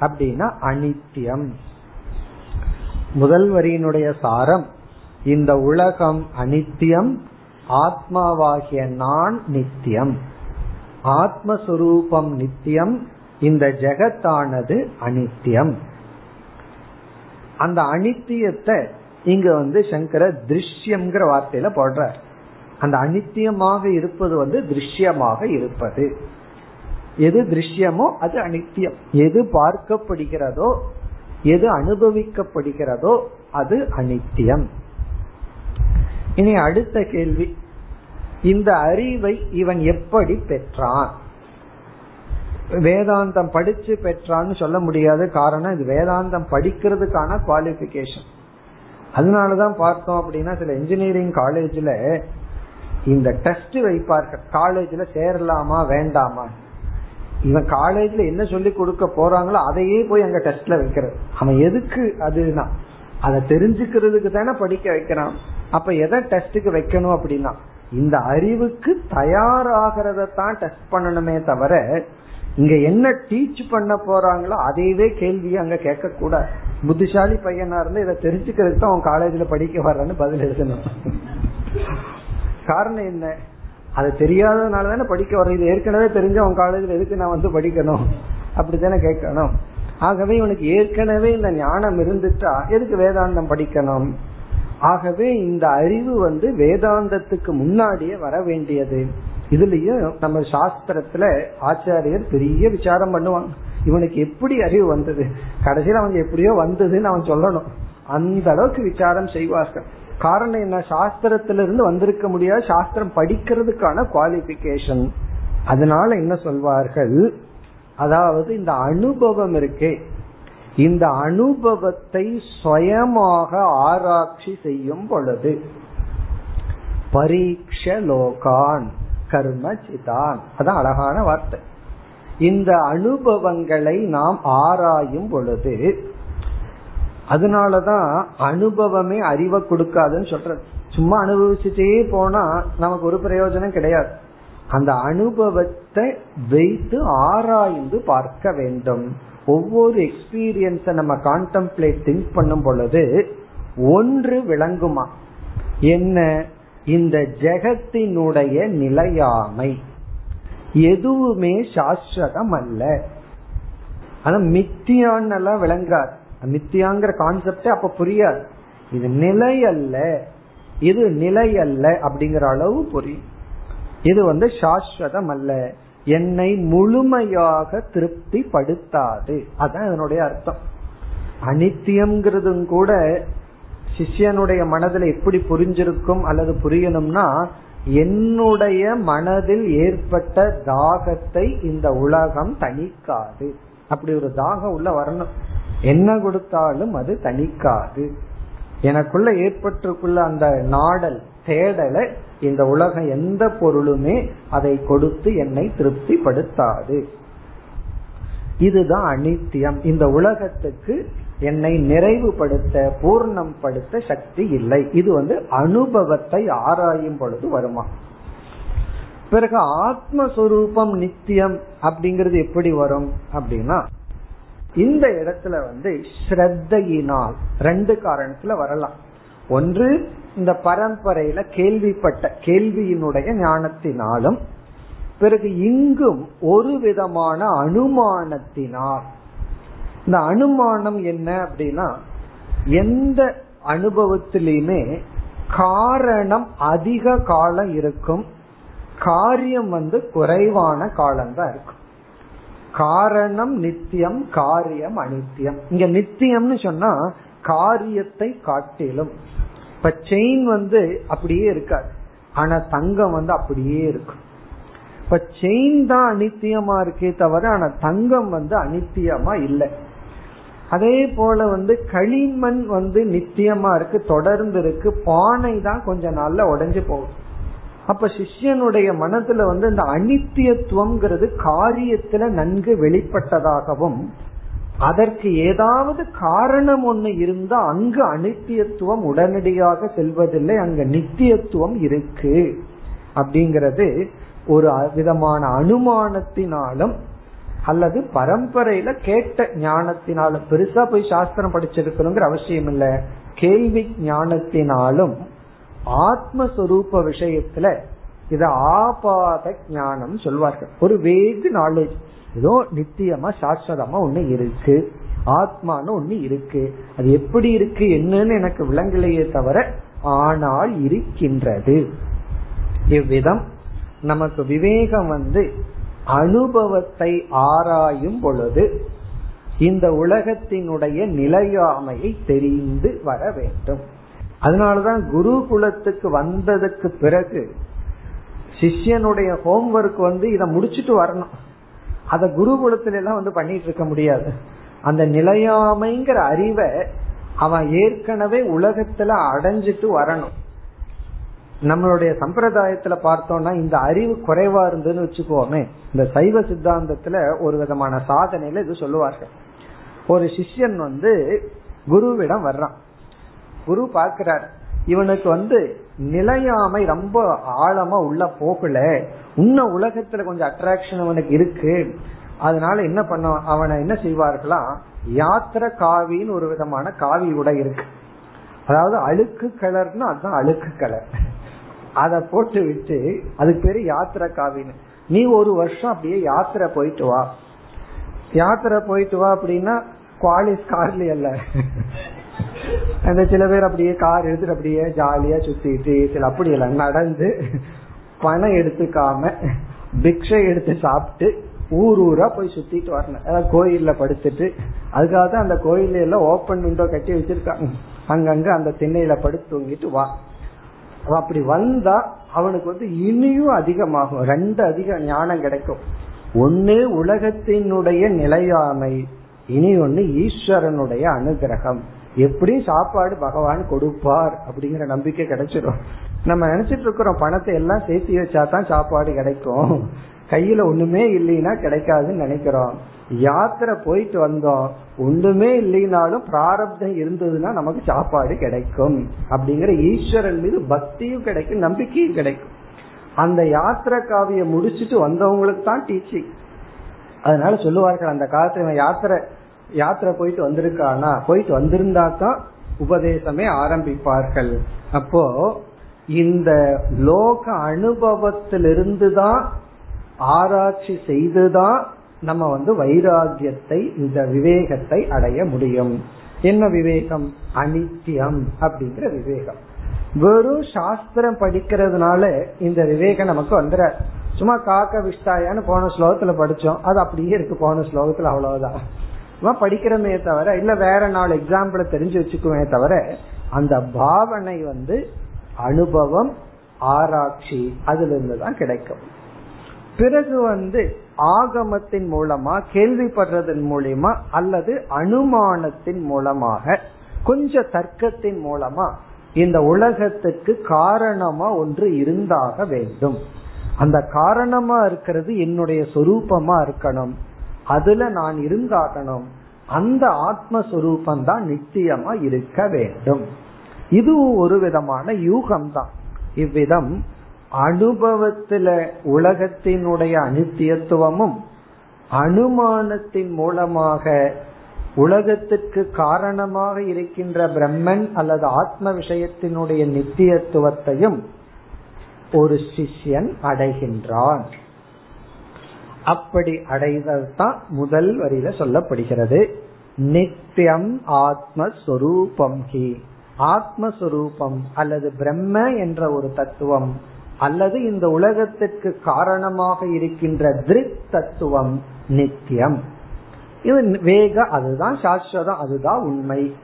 அப்படின்னா அனித்தியம் முதல் வரியினுடைய சாரம் இந்த உலகம் அனித்தியம் ஆத்மாவாகிய நான் நித்தியம் ஆத்மஸ்வரூபம் நித்தியம் இந்த ஜெகத்தானது அனித்தியம் அந்த அனித்தியத்தை இங்க வந்து சங்கர திருஷ்யம்ங்கிற வார்த்தையில போடுற அந்த அனித்தியமாக இருப்பது வந்து திருஷ்யமாக இருப்பது. எது திருஷ்யமோ அது அனித்தியம். எது பார்க்கப்படுகிறதோ எது அனுபவிக்கப்படுகிறதோ அது அனித்தியம். இனி அடுத்த கேள்வி. இந்த அறிவை இவன் எப்படி பெற்றான்? வேதாந்தம் படிச்சு பெற்றான்னு சொல்ல முடியாது காரணம் இது வேதாந்தம் படிக்கிறதுக்கான குவாலிபிகேஷன் அதனாலதான் பார்த்தோம் அப்படின்னா சில இன்ஜினியரிங் காலேஜ்ல இந்த டெஸ்ட் வைப்பார்கள் காலேஜ்ல சேரலாமா வேண்டாமா? இவன் காலேஜ்ல என்ன சொல்லி கொடுக்க போறாங்களோ அதையே போய் அங்க டெஸ்ட்ல வைக்கிறது. அவன் எதுக்கு அதுனா அதை தெரிஞ்சுக்கிறதுக்கு தானே படிக்க வைக்கிறான். அப்ப எதை டெஸ்ட்டுக்கு வைக்கணும் அப்படின்னா இந்த அறிவுக்கு தயாராகிறத தான் டெஸ்ட் பண்ணணுமே தவிர இங்க என்ன டீச் பண்ண போறாங்களோ அதையவே கேள்வியை அங்க கேட்க கூட புத்திசாலி பையனா இருந்து இதை தெரிஞ்சுக்கிறதுக்கு தான் அவன் காலேஜ்ல படிக்க வர்றன்னு பதில் எழுதணும். காரணம் என்ன? அது தெரியாததுனால தானே படிக்க வர இது ஏற்கனவே தெரிஞ்ச அவன் காலேஜ்ல எதுக்கு நான் வந்து படிக்கணும்? அப்படித்தானே கேட்கணும். ஆகவே இவனுக்கு ஏற்கனவே இந்த ஞானம் இருந்துட்டா எதுக்கு வேதாந்தம் படிக்கணும்? ஆகவே இந்த அறிவு வந்து வேதாந்தத்துக்கு முன்னாடியே வர வேண்டியது. இதுலயும் நம்ம சாஸ்திரத்துல ஆச்சாரியர் பெரிய விசாரம் பண்ணுவாங்க. இவனுக்கு எப்படி அறிவு வந்தது? கடைசியில் அவன் எப்படியோ வந்ததுன்னு அவன் சொல்லணும். அந்த அளவுக்கு விசாரம் செய்வார்கள். காரணம் என்ன? சாஸ்திரத்திலிருந்து வந்திருக்க முடியாது. சாஸ்திரம் படிக்கிறதுக்கான குவாலிபிகேஷன் அதனால என்ன சொல்வார்கள்? அதாவது இந்த அனுபவம் இருக்கே. இந்த அனுபவத்தை சுயமாக ஆராய்ச்சி செய்யும் பொழுது பரீட்ச லோகான் கர்ம சிதான். அதான் அழகான வார்த்தை. இந்த அனுபவங்களை நாம் ஆராயும் பொழுது அதனாலதான் அனுபவமே அறிவை கொடுக்காதுன்னு சொல்றது. சும்மா அனுபவிச்சுட்டே போனா நமக்கு ஒரு பிரயோஜனம் கிடையாது. அந்த அனுபவத்தை வைத்து ஆராய்ந்து பார்க்க வேண்டும். ஒவ்வொரு எக்ஸ்பீரியன்ஸ நம்ம கான்டம்ப்ளேட் திங்க் பண்ணும் பொழுது ஒன்று விளங்குமா? என்ன? இந்த ஜெகத்தினுடைய நிலையாமை. எதுவுமே சாஸ்வதம் அல்ல. ஆனா மித்தியான்னெல்லாம் விளங்காது மித்தியாங்கிற கான்செப்டே அப்ப புரியாது. இது நிலை அல்ல இது நிலை அல்ல அப்படிங்கிற அளவு புரியும். இது வந்து சாஸ்வதம் அல்ல என்னை முழுமையாக திருப்தி படுத்தாது அதான் இதனுடைய அர்த்தம். அனித்தியம்ங்கிறதும் கூட சிஷ்யனுடைய மனதில் எப்படி புரிஞ்சிருக்கும் அல்லது புரியணும்னா என்னுடைய மனதில் ஏற்பட்ட தாகத்தை இந்த உலகம் தணிக்காது. அப்படி ஒரு தாகம் உள்ள வரணும். என்ன கொடுத்தாலும் அது தணிக்காது. எனக்குள்ள ஏற்பட்டிருக்குள்ள அந்த நாடல் தேடலை இந்த உலகம் எந்த பொருளுமே அதை கொடுத்து என்னை திருப்திப்படுத்தாது. இதுதான் அனித்தியம். இந்த உலகத்துக்கு என்னை நிறைவுபடுத்த பூர்ணம் படுத்த சக்தி இல்லை. இது வந்து அனுபவத்தை ஆராயும் பொழுது வருமா? பிறகு ஆத்மஸ்வரூபம் நித்தியம் அப்படிங்கிறது எப்படி வரும் அப்படின்னா இந்த இடத்துல வந்து ஸ்ரத்தையினால் ரெண்டு காரணத்துல வரலாம். ஒன்று இந்த பரம்பரையில கேள்விப்பட்ட கேள்வியினுடைய ஞானத்தினாலும் பிறகு இங்கும் ஒரு விதமான அனுமானத்தினால். இந்த அனுமானம் என்ன அப்படின்னா எந்த அனுபவத்திலையுமே காரணம் அதிக காலம் இருக்கும் காரியம் வந்து குறைவான காலம் தான் இருக்கும். காரணம் நித்தியம் காரியம் அனித்தியம். இங்க நித்தியம்னு சொன்னா காரியத்தை காட்டிலும். இப்ப செயின் வந்து அப்படியே இருக்காது. ஆனா தங்கம் வந்து அப்படியே இருக்கும் இப்ப செயின் தான் அனித்தியமா இருக்கே தவிர ஆனா தங்கம் வந்து அனித்தியமா இல்லை. அதே போல வந்து களிமண் வந்து நித்தியமா இருக்கு தொடர்ந்து இருக்கு. பானை தான் கொஞ்ச நாள்ல உடஞ்சு போகும். அப்ப சிஷ்யனுடைய மனதுல வந்து இந்த அனித்தியத்துவம்ங்கிறது காரியத்துல நன்கு வெளிப்பட்டதாகவும் அதற்கு ஏதாவது காரணம் ஒண்ணு இருந்தா அங்கு அனித்தியத்துவம் உடனடியாக செல்வதில்லை அங்க நித்தியத்துவம் இருக்கு. அப்படிங்கிறது ஒரு விதமான அனுமானத்தினாலும் அல்லது பரம்பரையில கேட்ட ஞானத்தினாலும் பெருசா போய் சாஸ்திரம் படிச்சிருக்கணுங்கிற அவசியம் இல்ல கேள்வி ஞானத்தினாலும் ஆத்மஸ்வரூப விஷயத்துல இத ஆபாத ஞானம் சொல்வார்கள். ஒரு வேகு நாலேஜ் ஏதோ நித்தியமா சாஸ்வதமா ஒண்ணு இருக்கு. ஆத்மான்னு ஒண்ணு இருக்கு. அது எப்படி இருக்கு என்னன்னு எனக்கு விளங்கலையே தவிர ஆனால் இருக்கின்றது. இவ்விதம் நமக்கு விவேகம் வந்து அனுபவத்தை ஆராயும் பொழுது இந்த உலகத்தினுடைய நிலையாமையை தெரிந்து வர வேண்டும். அதனாலதான் குருகுலத்துக்கு வந்ததுக்கு பிறகு சிஷ்யனுடைய ஹோம்ஒர்க் வந்து இதை முடிச்சுட்டு வரணும். அத குருகுலத்துல எல்லாம் வந்து பண்ணிட்டு இருக்க முடியாது. அந்த நிலையாமைங்கிற அறிவை அவன் ஏற்கனவே உலகத்துல அடைஞ்சிட்டு வரணும். நம்மளுடைய சம்பிரதாயத்துல பார்த்தோம்னா இந்த அறிவு குறைவா இருந்ததுன்னு வச்சுக்கோமே இந்த சைவ சித்தாந்தத்துல ஒரு விதமான சாதனையில இது சொல்லுவார்கள். ஒரு சிஷ்யன் வந்து குருவிடம் வர்றான். குரு பாக்குறார் இவனுக்கு வந்து நிலையாமை ரொம்ப ஆழமா உள்ள போகல. உன்ன உலகத்துல கொஞ்சம் அட்ராக்ஷன் அவனுக்கு இருக்கு. அதனால என்ன பண்ண அவனை என்ன செய்வார்களா? யாத்திர காவின்னு ஒரு விதமான காவி உடை இருக்கு. அதாவது அழுக்கு கலர்னா அதுதான் அழுக்கு கலர் அத போட்டு விட்டு அதுக்கு பேரு யாத்திரை காவின்னு. நீ ஒரு வருஷம் அப்படியே யாத்திரை போயிட்டு வா. யாத்திரை போயிட்டு வா அப்படின்னா குவாலிஸ் கார்லி அல்ல. அந்த சில பேர் அப்படியே கார் எடுத்துட்டு அப்படியே ஜாலியா சுத்திட்டு சில அப்படி இல்ல நடந்து பணம் எடுத்துக்காம பிக்ஷை எடுத்து சாப்பிட்டு ஊர் ஊரா போய் சுத்திட்டு வரணும். அதாவது கோயில்ல படுத்துட்டு அதுக்காக தான் அந்த கோயில எல்லாம் ஓப்பன் விண்டோ கட்டி வச்சிருக்காங்க. அங்கங்க அந்த திண்ணையில படுத்து தூங்கிட்டு வா. அப்படி வந்தா அவனுக்கு வந்து இனியும் அதிகமாகும். ரெண்டு அதிக ஞானம் கிடைக்கும். ஒன்னு உலகத்தினுடைய நிலையாமை இனி ஒன்னு ஈஸ்வரனுடைய அனுகிரகம். எப்படி சாப்பாடு பகவான் கொடுப்பார் அப்படிங்கிற நம்பிக்கை கிடைச்சிடும். நம்ம நினைச்சிட்டு இருக்கிறோம் பணத்தை எல்லாம் சேர்த்து வச்சா தான் சாப்பாடு கிடைக்கும். கையில ஒண்ணுமே இல்லைன்னா கிடைக்காதுன்னு நினைக்கிறோம். யாத்திரை போயிட்டு வந்தோம் ஒண்ணுமே இல்லைனாலும் பிராரப்தம் இருந்ததுன்னா நமக்கு சாப்பாடு கிடைக்கும். அப்படிங்கிற ஈஸ்வரன் மீது பக்தியும் கிடைக்கும் நம்பிக்கையும் கிடைக்கும். அந்த யாத்திரை காவிய முடிச்சுட்டு வந்தவங்களுக்கு தான் டீச்சிங் அதனால சொல்லுவார்கள் அந்த காலத்துல யாத்திரை யாத்திரை போயிட்டு வந்திருக்கானா? போயிட்டு வந்திருந்தா தான் உபதேசமே ஆரம்பிப்பார்கள். அப்போ இந்த லோக அனுபவத்திலிருந்து தான் ஆராய்ச்சி செய்துதான் நம்ம வந்து வைராகியத்தை இந்த விவேகத்தை அடைய முடியும். என்ன விவேகம்? அனித்தியம் அப்படிங்கிற விவேகம். வெறும் சாஸ்திரம் படிக்கிறதுனால இந்த விவேகம் நமக்கு வந்துட சும்மா காக்க விஷ்டாயான்னு போன ஸ்லோகத்துல படிச்சோம். அது அப்படியே இருக்கு போன ஸ்லோகத்துல அவ்வளவுதான். படிக்கிறமே தவிர இல்ல வேற நாலு எக்ஸாம்பிள தெரிஞ்சு வச்சுக்குவே தவிர அந்த பாவனை வந்து அனுபவம் ஆராய்ச்சி அதுல இருந்து தான் கிடைக்கும். பிறகு வந்து ஆகமத்தின் மூலமா கேள்விப்படுறதன் மூலியமா அல்லது அனுமானத்தின் மூலமாக கொஞ்ச தர்க்கத்தின் மூலமா இந்த உலகத்துக்கு காரணமா ஒன்று இருந்தாக வேண்டும். அந்த காரணமா இருக்கிறது என்னுடைய சொரூபமா இருக்கணும். அதுல நான் இருந்தாகணும். அந்த ஆத்மஸ்வரூபம் தான் நிச்சயமா இருக்க வேண்டும். இது ஒரு விதமான யூகம் தான் இவ்விதம் அனுபவத்துல உலகத்தினுடைய அனித்தியத்துவமும் அனுமானத்தின் மூலமாக உலகத்துக்கு காரணமாக இருக்கின்ற பிரம்மன் அல்லது ஆத்ம விஷயத்தினுடைய நித்தியத்துவத்தையும் ஒரு சிஷ்யன் அடைகின்றான். அப்படி அடைதல் தான் முதல் வரியில சொல்லப்படுகிறது. நித்தியம் ஆத்மஸ்வரூபம் ஹி. ஆத்மஸ்வரூபம் அல்லது பிரம்ம என்ற ஒரு தத்துவம் அல்லது இந்த உலகத்திற்கு காரணமாக இருக்கின்ற திருக் தத்துவம் நித்தியம் இது வேக அதுதான் சாஸ்வதம் அதுதான் உண்மை.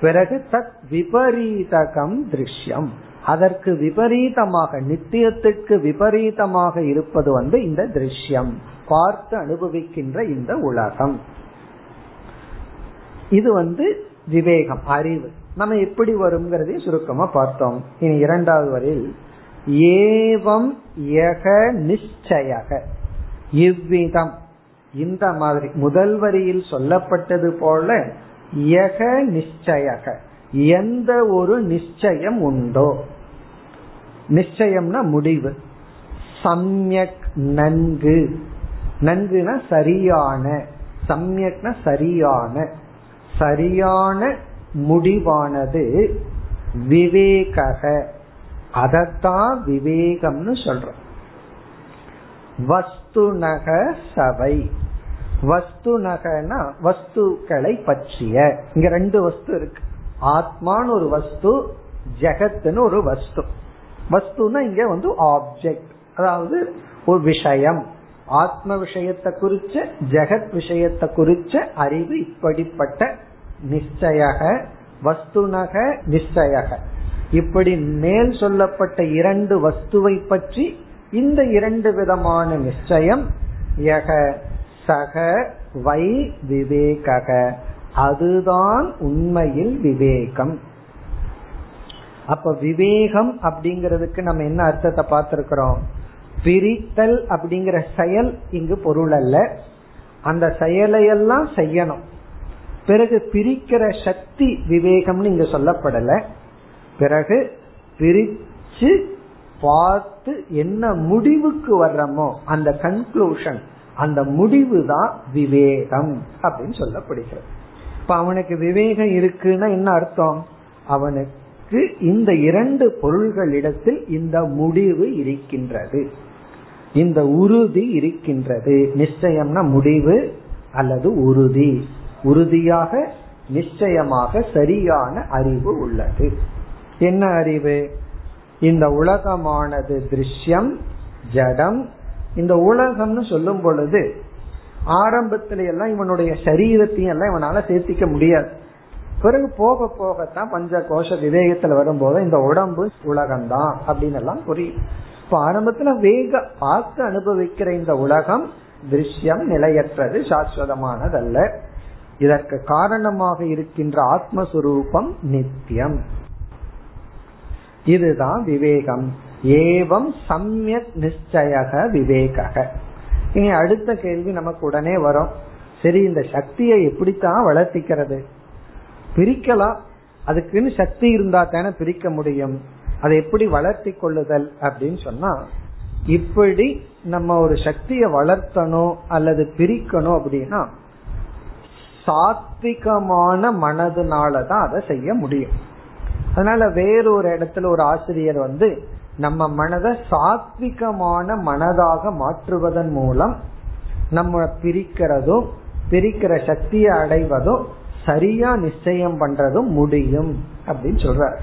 பிறகு தத் விபரீதகம் திருஷ்யம். அதற்கு விபரீதமாக நித்தியத்துக்கு விபரீதமாக இருப்பது வந்து இந்த திருஷ்யம். பார்த்து அனுபவிக்கின்ற இந்த உலகம். இது வந்து விவேகம் அறிவு. நம்ம எப்படி வருங்கிறதை சுருக்கமா பார்த்தோம். இனி இரண்டாவது வரையில் ஏவம் யக நிச்சயக. இவ்விதம். இந்த மாதிரி முதல் வரியில் சொல்லப்பட்டது போல யக நிச்சயக. எந்த ஒரு நிச்சயம் உண்டோ. நிச்சயம்னா முடிவு. சம்யக் நன்கு. நன்குனா சரியான சம்யக்னா சரியான. சரியான முடிவானது விவேகக. அதத்தான் விவேகம்னு சொல்றோம். வஸ்துநக சபை வஸ்துநகனா வஸ்துக்களை பற்றிய. இங்க ரெண்டு வஸ்து இருக்கு. ஆத்மான்னு ஒரு வஸ்து ஜெகத்துன்னு ஒரு வஸ்து. வஸ்துனா இங்க வந்து ஆப்ஜெக்ட் அதாவது ஒரு விஷயம். ஆத்ம விஷயத்தை குறிச்ச ஜெகத் விஷயத்தை குறிச்ச அறிவு இப்படிப்பட்ட நிச்சயக வஸ்துனக நிச்சய இப்படி மேல் சொல்லப்பட்ட இரண்டு வஸ்துவை பற்றி இந்த இரண்டு விதமான நிச்சயம் யக சக வை விவேக அதுதான் உண்மையில் விவேகம். அப்ப விவேகம் அப்படிங்கிறதுக்கு நம்ம என்ன அர்த்தத்தை பார்த்திருக்கிறோம்? பிரித்தல் அப்படிங்கிற செயல் இங்கு பொருள் அல்ல. அந்த செயலையெல்லாம் செய்யணும். பிறகு பிரிக்கிற சக்தி விவேகம்னு இங்க சொல்லப்படல. பிறகு பிரிச்சு பார்த்து என்ன முடிவுக்கு வர்றோமோ அந்த கன்க்ளூஷன் அந்த முடிவு தான் விவேகம் அப்படின்னு சொல்லப்படுகிறது. இப்ப அவனுக்கு விவேகம் இருக்குன்னா என்ன அர்த்தம்? அவனுக்கு இந்த இரண்டு பொருள்களிடத்தில் இந்த முடிவு இருக்கின்றது. இந்த உறுதி இருக்கின்றது. நிச்சயம்னா முடிவு அல்லது உறுதி. உறுதியாக நிச்சயமாக சரியான அறிவு உள்ளது. என்ன அறிவு? இந்த உலகமானது திருஷ்யம் ஜடம். இந்த உலகம்னு சொல்லும் பொழுது ஆரம்பத்தில எல்லாம் இவனுடைய சரீரத்தையும் எல்லாம் இவனால சேர்த்திக்க முடியாது. பிறகு போக போகத்தான் பஞ்ச கோஷ விவேகத்துல வரும்போது இந்த உடம்பு உலகம்தான் அப்படின்னு எல்லாம் புரியும் இப்ப ஆரம்பத்துல வேக பார்த்து அனுபவிக்கிற இந்த உலகம் திருஷ்யம் நிலையற்றது சாஸ்வதமானதல்ல. இதற்கு காரணமாக இருக்கின்ற ஆத்மஸ்வரூபம் நித்தியம் இதுதான் விவேகம். ஏவம் சமயக் நிச்சயக விவேக இனி அடுத்த கேள்வி நமக்கு உடனே வரும். சரி இந்த சக்தியை எப்படித்தான் வளர்த்திக்கிறது? பிரிக்கலாம். அதுக்குன்னு சக்தி இருந்தா தானே பிரிக்க முடியும். அதை எப்படி வளர்த்தி கொள்ளுதல் அப்படின்னு சொன்னா இப்படி நம்ம ஒரு சக்தியை வளர்த்தணும் அல்லது பிரிக்கணும் அப்படின்னா சாத்விகமான மனதுனாலதான் அதை செய்ய முடியும். அதனால வேறொரு இடத்துல ஒரு ஆசிரியர் வந்து நம்ம மனதை சாத்விகமான மனதாக மாற்றுவதன் மூலம் நம்ம பிரிக்கிறதும் பிரிக்கிற சக்தியை அடைவதும் சரியா நிச்சயம் பண்றதும் முடியும் அப்படின்னு சொல்றார்.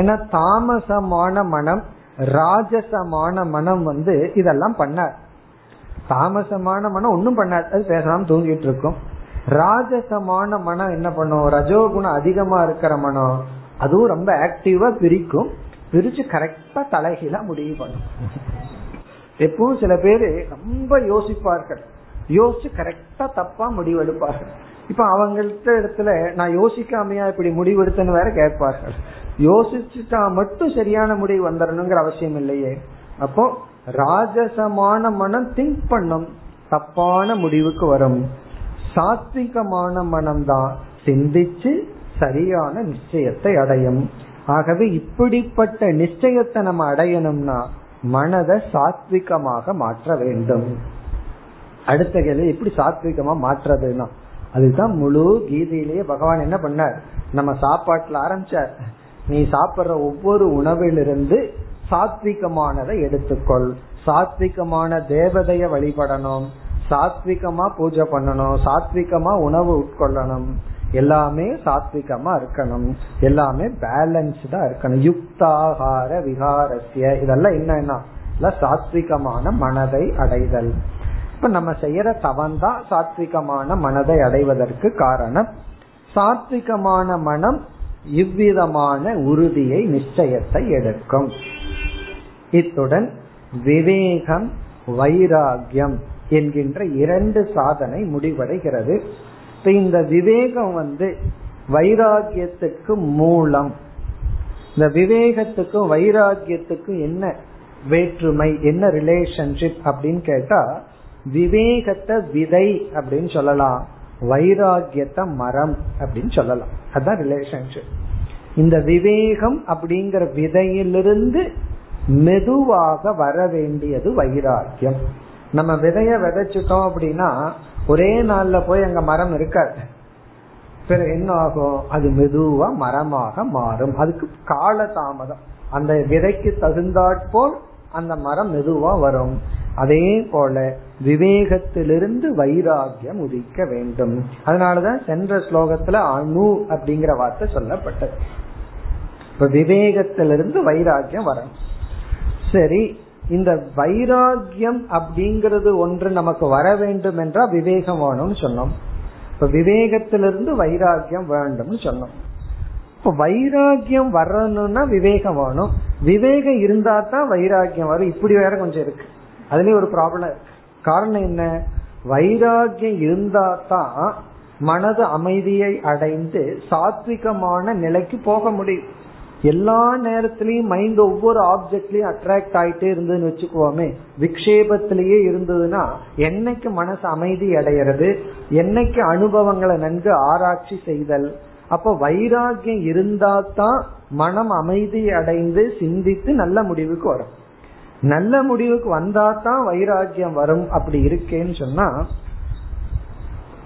ஏன்னா தாமசமான மனம் ராஜசமான மனம் வந்து இதெல்லாம் பண்ணார். தாமசமான மனம் ஒன்னும் பண்ணாது அது பேசாம தூங்கிட்டு இருக்கும். ராஜசமான மனம் என்ன பண்ணும்? ரஜோகுணம் அதிகமா இருக்கிற மனம் அதுவும் ரொம்ப ஆக்டிவா பிரிக்கும். பிரிச்சு கரெக்டா தலைகீழா முடிவு பண்ணும். எப்பவும் சில பேரு ரொம்ப யோசிப்பார்கள். யோசிச்சு கரெக்டா தப்பா முடிவெடுப்பார்கள். இப்ப அவங்கள்ட்ட இடத்துல நான் யோசிக்காமையா இப்படி முடிவெடுத்தேன்னு வேற கேட்பார்கள். யோசிச்சுட்டா மட்டும் சரியான முடிவு வந்துடணுங்கிற அவசியம் இல்லையே. அப்போ ராஜசமான மனம் திங்க் பண்ணும். தப்பான முடிவுக்கு வரும். சாத்விகமான மனம் தான் சிந்திச்சு சரியான நிச்சயத்தை அடையும். ஆகவே இப்படிப்பட்ட நிச்சயத்தை நம்ம அடையணும்னா மனதை சாத்விகமாக மாற்ற வேண்டும். அடுத்த கேள்வி எப்படி சாத்விகமா மாற்றுறதுன்னா அதுதான் முழு கீதையிலேயே பகவான் என்ன பண்ணார்? நம்ம சாப்பாட்டுல ஆரம்பிச்சார். நீ சாப்பிடுற ஒவ்வொரு உணவிலிருந்து சாத்விகமானதை எடுத்துக்கொள். சாத்விகமான தேவதைய வழிபடணும். சாத்விகமா பூஜை பண்ணணும். சாத்விகமா உணவு உட்கொள்ளணும். எல்லாமே சாத்விகமா இருக்கணும். எல்லாமே பேலன்ஸ்டா இருக்கணும். யுக்தாகார விகாரஸ்ய இதெல்லாம் என்னன்னா சாத்விகமான மனதை அடைதல். இப்ப நம்ம செய்யற தவந்தான் சாத்விகமான மனதை அடைவதற்கு காரணம். சாத்விகமான மனம் இவ்விதமான உறுதியை நிச்சயத்தை எடுக்கும். இத்துடன் விவேகம் வைராகியம் என்கின்ற இரண்டு சாதனை முடிவடைகிறது. இப்ப இந்த விவேகம் வந்து வைராகியத்துக்கு மூலம். இந்த விவேகத்துக்கும் வைராகியத்துக்கும் என்ன வேற்றுமை என்ன ரிலேஷன்ஷிப் அப்படின்னு கேட்டா விவேகத்தை விதை அப்படின்னு சொல்லலாம். வைராகியத்தை மரம் அப்படின்னு சொல்லலாம். அதுதான் ரிலேஷன்ஷிப் இந்த விவேகம் அப்படிங்கிற விதையிலிருந்து மெதுவாக வர வேண்டியது வைராக்கியம். நம்ம விதைய விதைச்சிட்டோம் அப்படின்னா ஒரே நாள்ல போய் அங்க மரம் இருக்காது. பிறகு என்ன ஆகும்? அது மெதுவா மரமாக மாறும். அதுக்கு கால தாமதம் அந்த விதைக்கு தகுந்தாற்போல் அந்த மரம் மெதுவா வரும். அதே போல விவேகத்திலிருந்து வைராகியம் உதிக்க வேண்டும். அதனாலதான் சென்ற ஸ்லோகத்துல அணு அப்படிங்கிற வார்த்தை சொல்லப்பட்டது. இப்ப விவேகத்திலிருந்து வைராகியம் வரணும் சரி இந்த வைராகியம் அப்படிங்கிறது ஒன்று நமக்கு வர வேண்டும் என்றால் விவேகம் வேணும்னு சொன்னோம். இப்ப விவேகத்திலிருந்து வைராகியம் வேண்டும்னு சொன்னோம். இப்ப வைராகியம் வரணும்னா விவேகம் வேணும். விவேகம் இருந்தா தான் வைராகியம் வரும். இப்படி வேற கொஞ்சம் இருக்கு. அதுலயும் ஒரு ப்ராப்ளம் இருக்கு. காரணம் என்ன? வைராகியம் இருந்தா தான் மனது அமைதியை அடைந்து சாத்விகமான நிலைக்கு போக முடியும். எல்லா நேரத்திலயும் மைண்ட் ஒவ்வொரு ஆப்ஜெக்ட்லயும் அட்ராக்ட் ஆயிட்டே இருந்ததுன்னு வச்சுக்கோமே விக்ஷேபத்திலேயே இருந்ததுன்னா என்னைக்கு மனசு அமைதி அடைகிறது? என்னைக்கு அனுபவங்களை நன்கு ஆராய்ச்சி செய்தல்? அப்ப வைராகியம் இருந்தா தான் மனம் அமைதி அடைந்து சிந்தித்து நல்ல முடிவுக்கு வரும். நல்ல முடிவுக்கு வந்தா தான் வைராகியம் வரும். அப்படி இருக்கேன்னு சொன்னா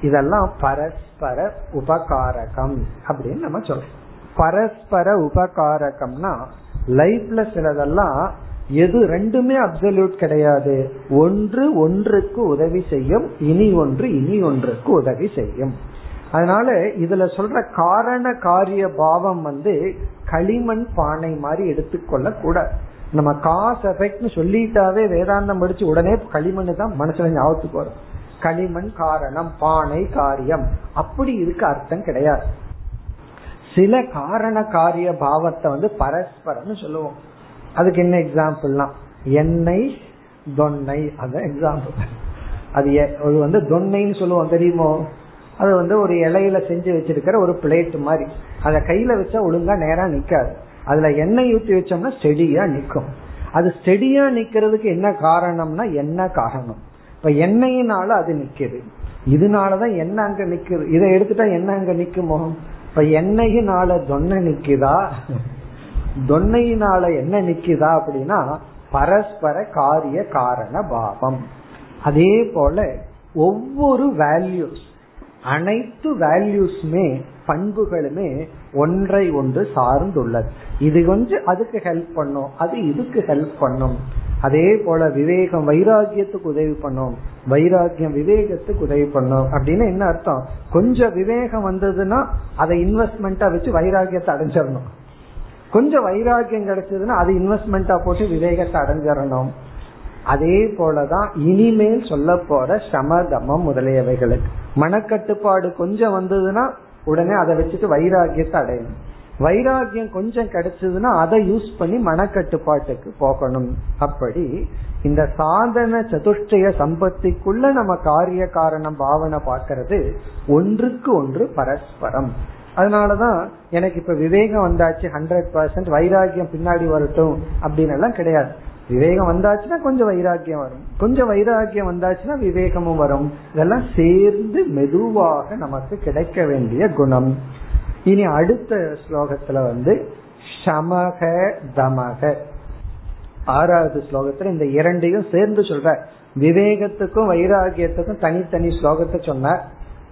இதெல்லாம் பரஸ்பர உபகாரகம் அப்படின்னு நம்ம சொல்றோம். பரஸ்பர உபகாரகம்னா லைஃப்ல சிலதெல்லாம் எது ரெண்டுமே அப்சல்யூட் கிடையாது. ஒன்று ஒன்றுக்கு உதவி செய்யும் இனி ஒன்று இனி ஒன்றுக்கு உதவி செய்யும். அதனால இதுல சொல்ற காரண காரிய பாவம் வந்து களிமண் பானை மாதிரி எடுத்துக்கொள்ள கூட நம்ம காஸ் எஃபெக்ட்னு சொல்லிட்டாவே வேதாந்தம் படிச்சு உடனே களிமண் தான் மனசுல ஞாபகத்துக்கு வரும். களிமண் காரணம் பானை காரியம். அப்படி இதுக்கு அர்த்தம் கிடையாது. சில காரண காரிய பாவத்தை வந்து பரஸ்பரம்னு சொல்லுவோம். அதுக்கு என்ன எக்ஸாம்பிள்னா எண்ணெய் தொன்னை அதான் எக்ஸாம்பிள் அது வந்து தொன்னைன்னு சொல்லுவோம் தெரியுமோ? அது வந்து ஒரு இலையில செஞ்சு வச்சிருக்கிற ஒரு பிளேட் மாதிரி. அதை கையில வச்சா ஒழுங்கா நேரா நிக்காது. அதுல எண்ணெய் ஊத்தி வச்சோம்னா ஸ்டெடியா நிக்கும். அது ஸ்டெடியா நிக்கிறதுக்கு என்ன காரணம்னா என்ன காரணம்? இப்ப எண்ணெயினால அது நிக்குது. இதனாலதான் என்ன அங்க நிக்குது. இதை எடுத்துட்டா என்ன அங்க நிக்குமோ? இப்ப எண்ணெயினால தொன்னை நிக்குதா? தொன்னையினால என்ன நிக்குதா அப்படின்னா பரஸ்பர காரிய காரண பாவம். அதே போல ஒவ்வொரு வேல்யூஸ் அனைத்து வேல்யூஸ்மே பண்புகளுமே ஒன்றை ஒன்று சார்ந்துள்ளது. இது கொஞ்சம் அதுக்கு ஹெல்ப் பண்ணும் அது இதுக்கு ஹெல்ப் பண்ணும். அதே போல விவேகம் வைராகியத்துக்கு உதவி பண்ணும். வைராகியம் விவேகத்துக்கு உதவி பண்ணும். அப்படின்னு என்ன அர்த்தம்? கொஞ்சம் விவேகம் வந்ததுன்னா அதை இன்வெஸ்ட்மெண்டா வச்சு வைராகியத்தை அடைஞ்சிடணும். கொஞ்சம் வைராகியம் கிடைச்சதுன்னா அது இன்வெஸ்ட்மெண்டா போட்டு விவேகத்தை அடைஞ்சிடணும். அதே போலதான் இனிமேல் சொல்ல போற சமதமம் முதலியவைகளுக்கு. மனக்கட்டுப்பாடு கொஞ்சம் வந்ததுன்னா உடனே அதை வச்சுட்டு வைராகியத்தை அடையணும். வைராகியம் கொஞ்சம் கிடைச்சதுன்னா அதை யூஸ் பண்ணி மனக்கட்டுப்பாட்டுக்கு போகணும். அப்படி இந்த சாதன சதுஷ்டய சம்பத்திக்குள்ள நம்ம காரிய காரணம் பாவனை பார்க்கறது ஒன்றுக்கு ஒன்று பரஸ்பரம். அதனாலதான் எனக்கு இப்ப விவேகம் வந்தாச்சு ஹண்ட்ரட் பர்சன்ட் வைராகியம் பின்னாடி வரட்டும் அப்படின்னு எல்லாம் கிடையாது. விவேகம் வந்தாச்சுன்னா கொஞ்சம் வைராக்கியம் வரும். கொஞ்சம் வைராக்கியம் வந்தாச்சுன்னா விவேகமும் வரும். இதெல்லாம் சேர்ந்து மெதுவாக நமக்கு கிடைக்க வேண்டிய குணம். இனி அடுத்த ஸ்லோகத்துல வந்து சமக தமக. ஆறாவது ஸ்லோகத்துல இந்த இரண்டையும் சேர்ந்து சொல்ற. விவேகத்துக்கும் வைராகியத்துக்கும் தனித்தனி ஸ்லோகத்தை சொன்னார்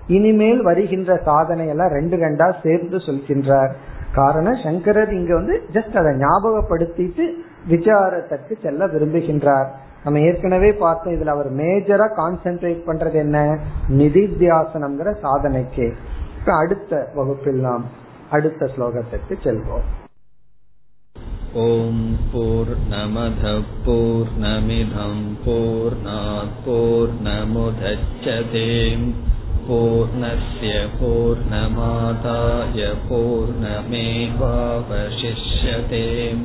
இனிமேல் வருகின்ற சாதனை எல்லாம் ரெண்டு ரெண்டா சேர்ந்து சொல்கின்றார். காரணம் சங்கரர் இங்க வந்து ஜஸ்ட் அதை ஞாபகப்படுத்திட்டு விசாரத்திற்கு செல்ல விரும்புகின்றார். நம்ம ஏற்கனவே பார்த்தோம் இதுல அவர் மேஜரா கான்சென்ட்ரேட் பண்றது என்ன? நிதித்தியாசனம்ங்கிற சாதனைக்கு. அடுத்த வகுப்பில் நாம் அடுத்த ஸ்லோகத்திற்கு செல்வோம். ஓம் போர் நமத போர் நமிதம் போர் போர் நமுதச்சதேம் பூர்ணய பூர்ணமாதாய பூர்ணமேவாவசிஷ்யதேம்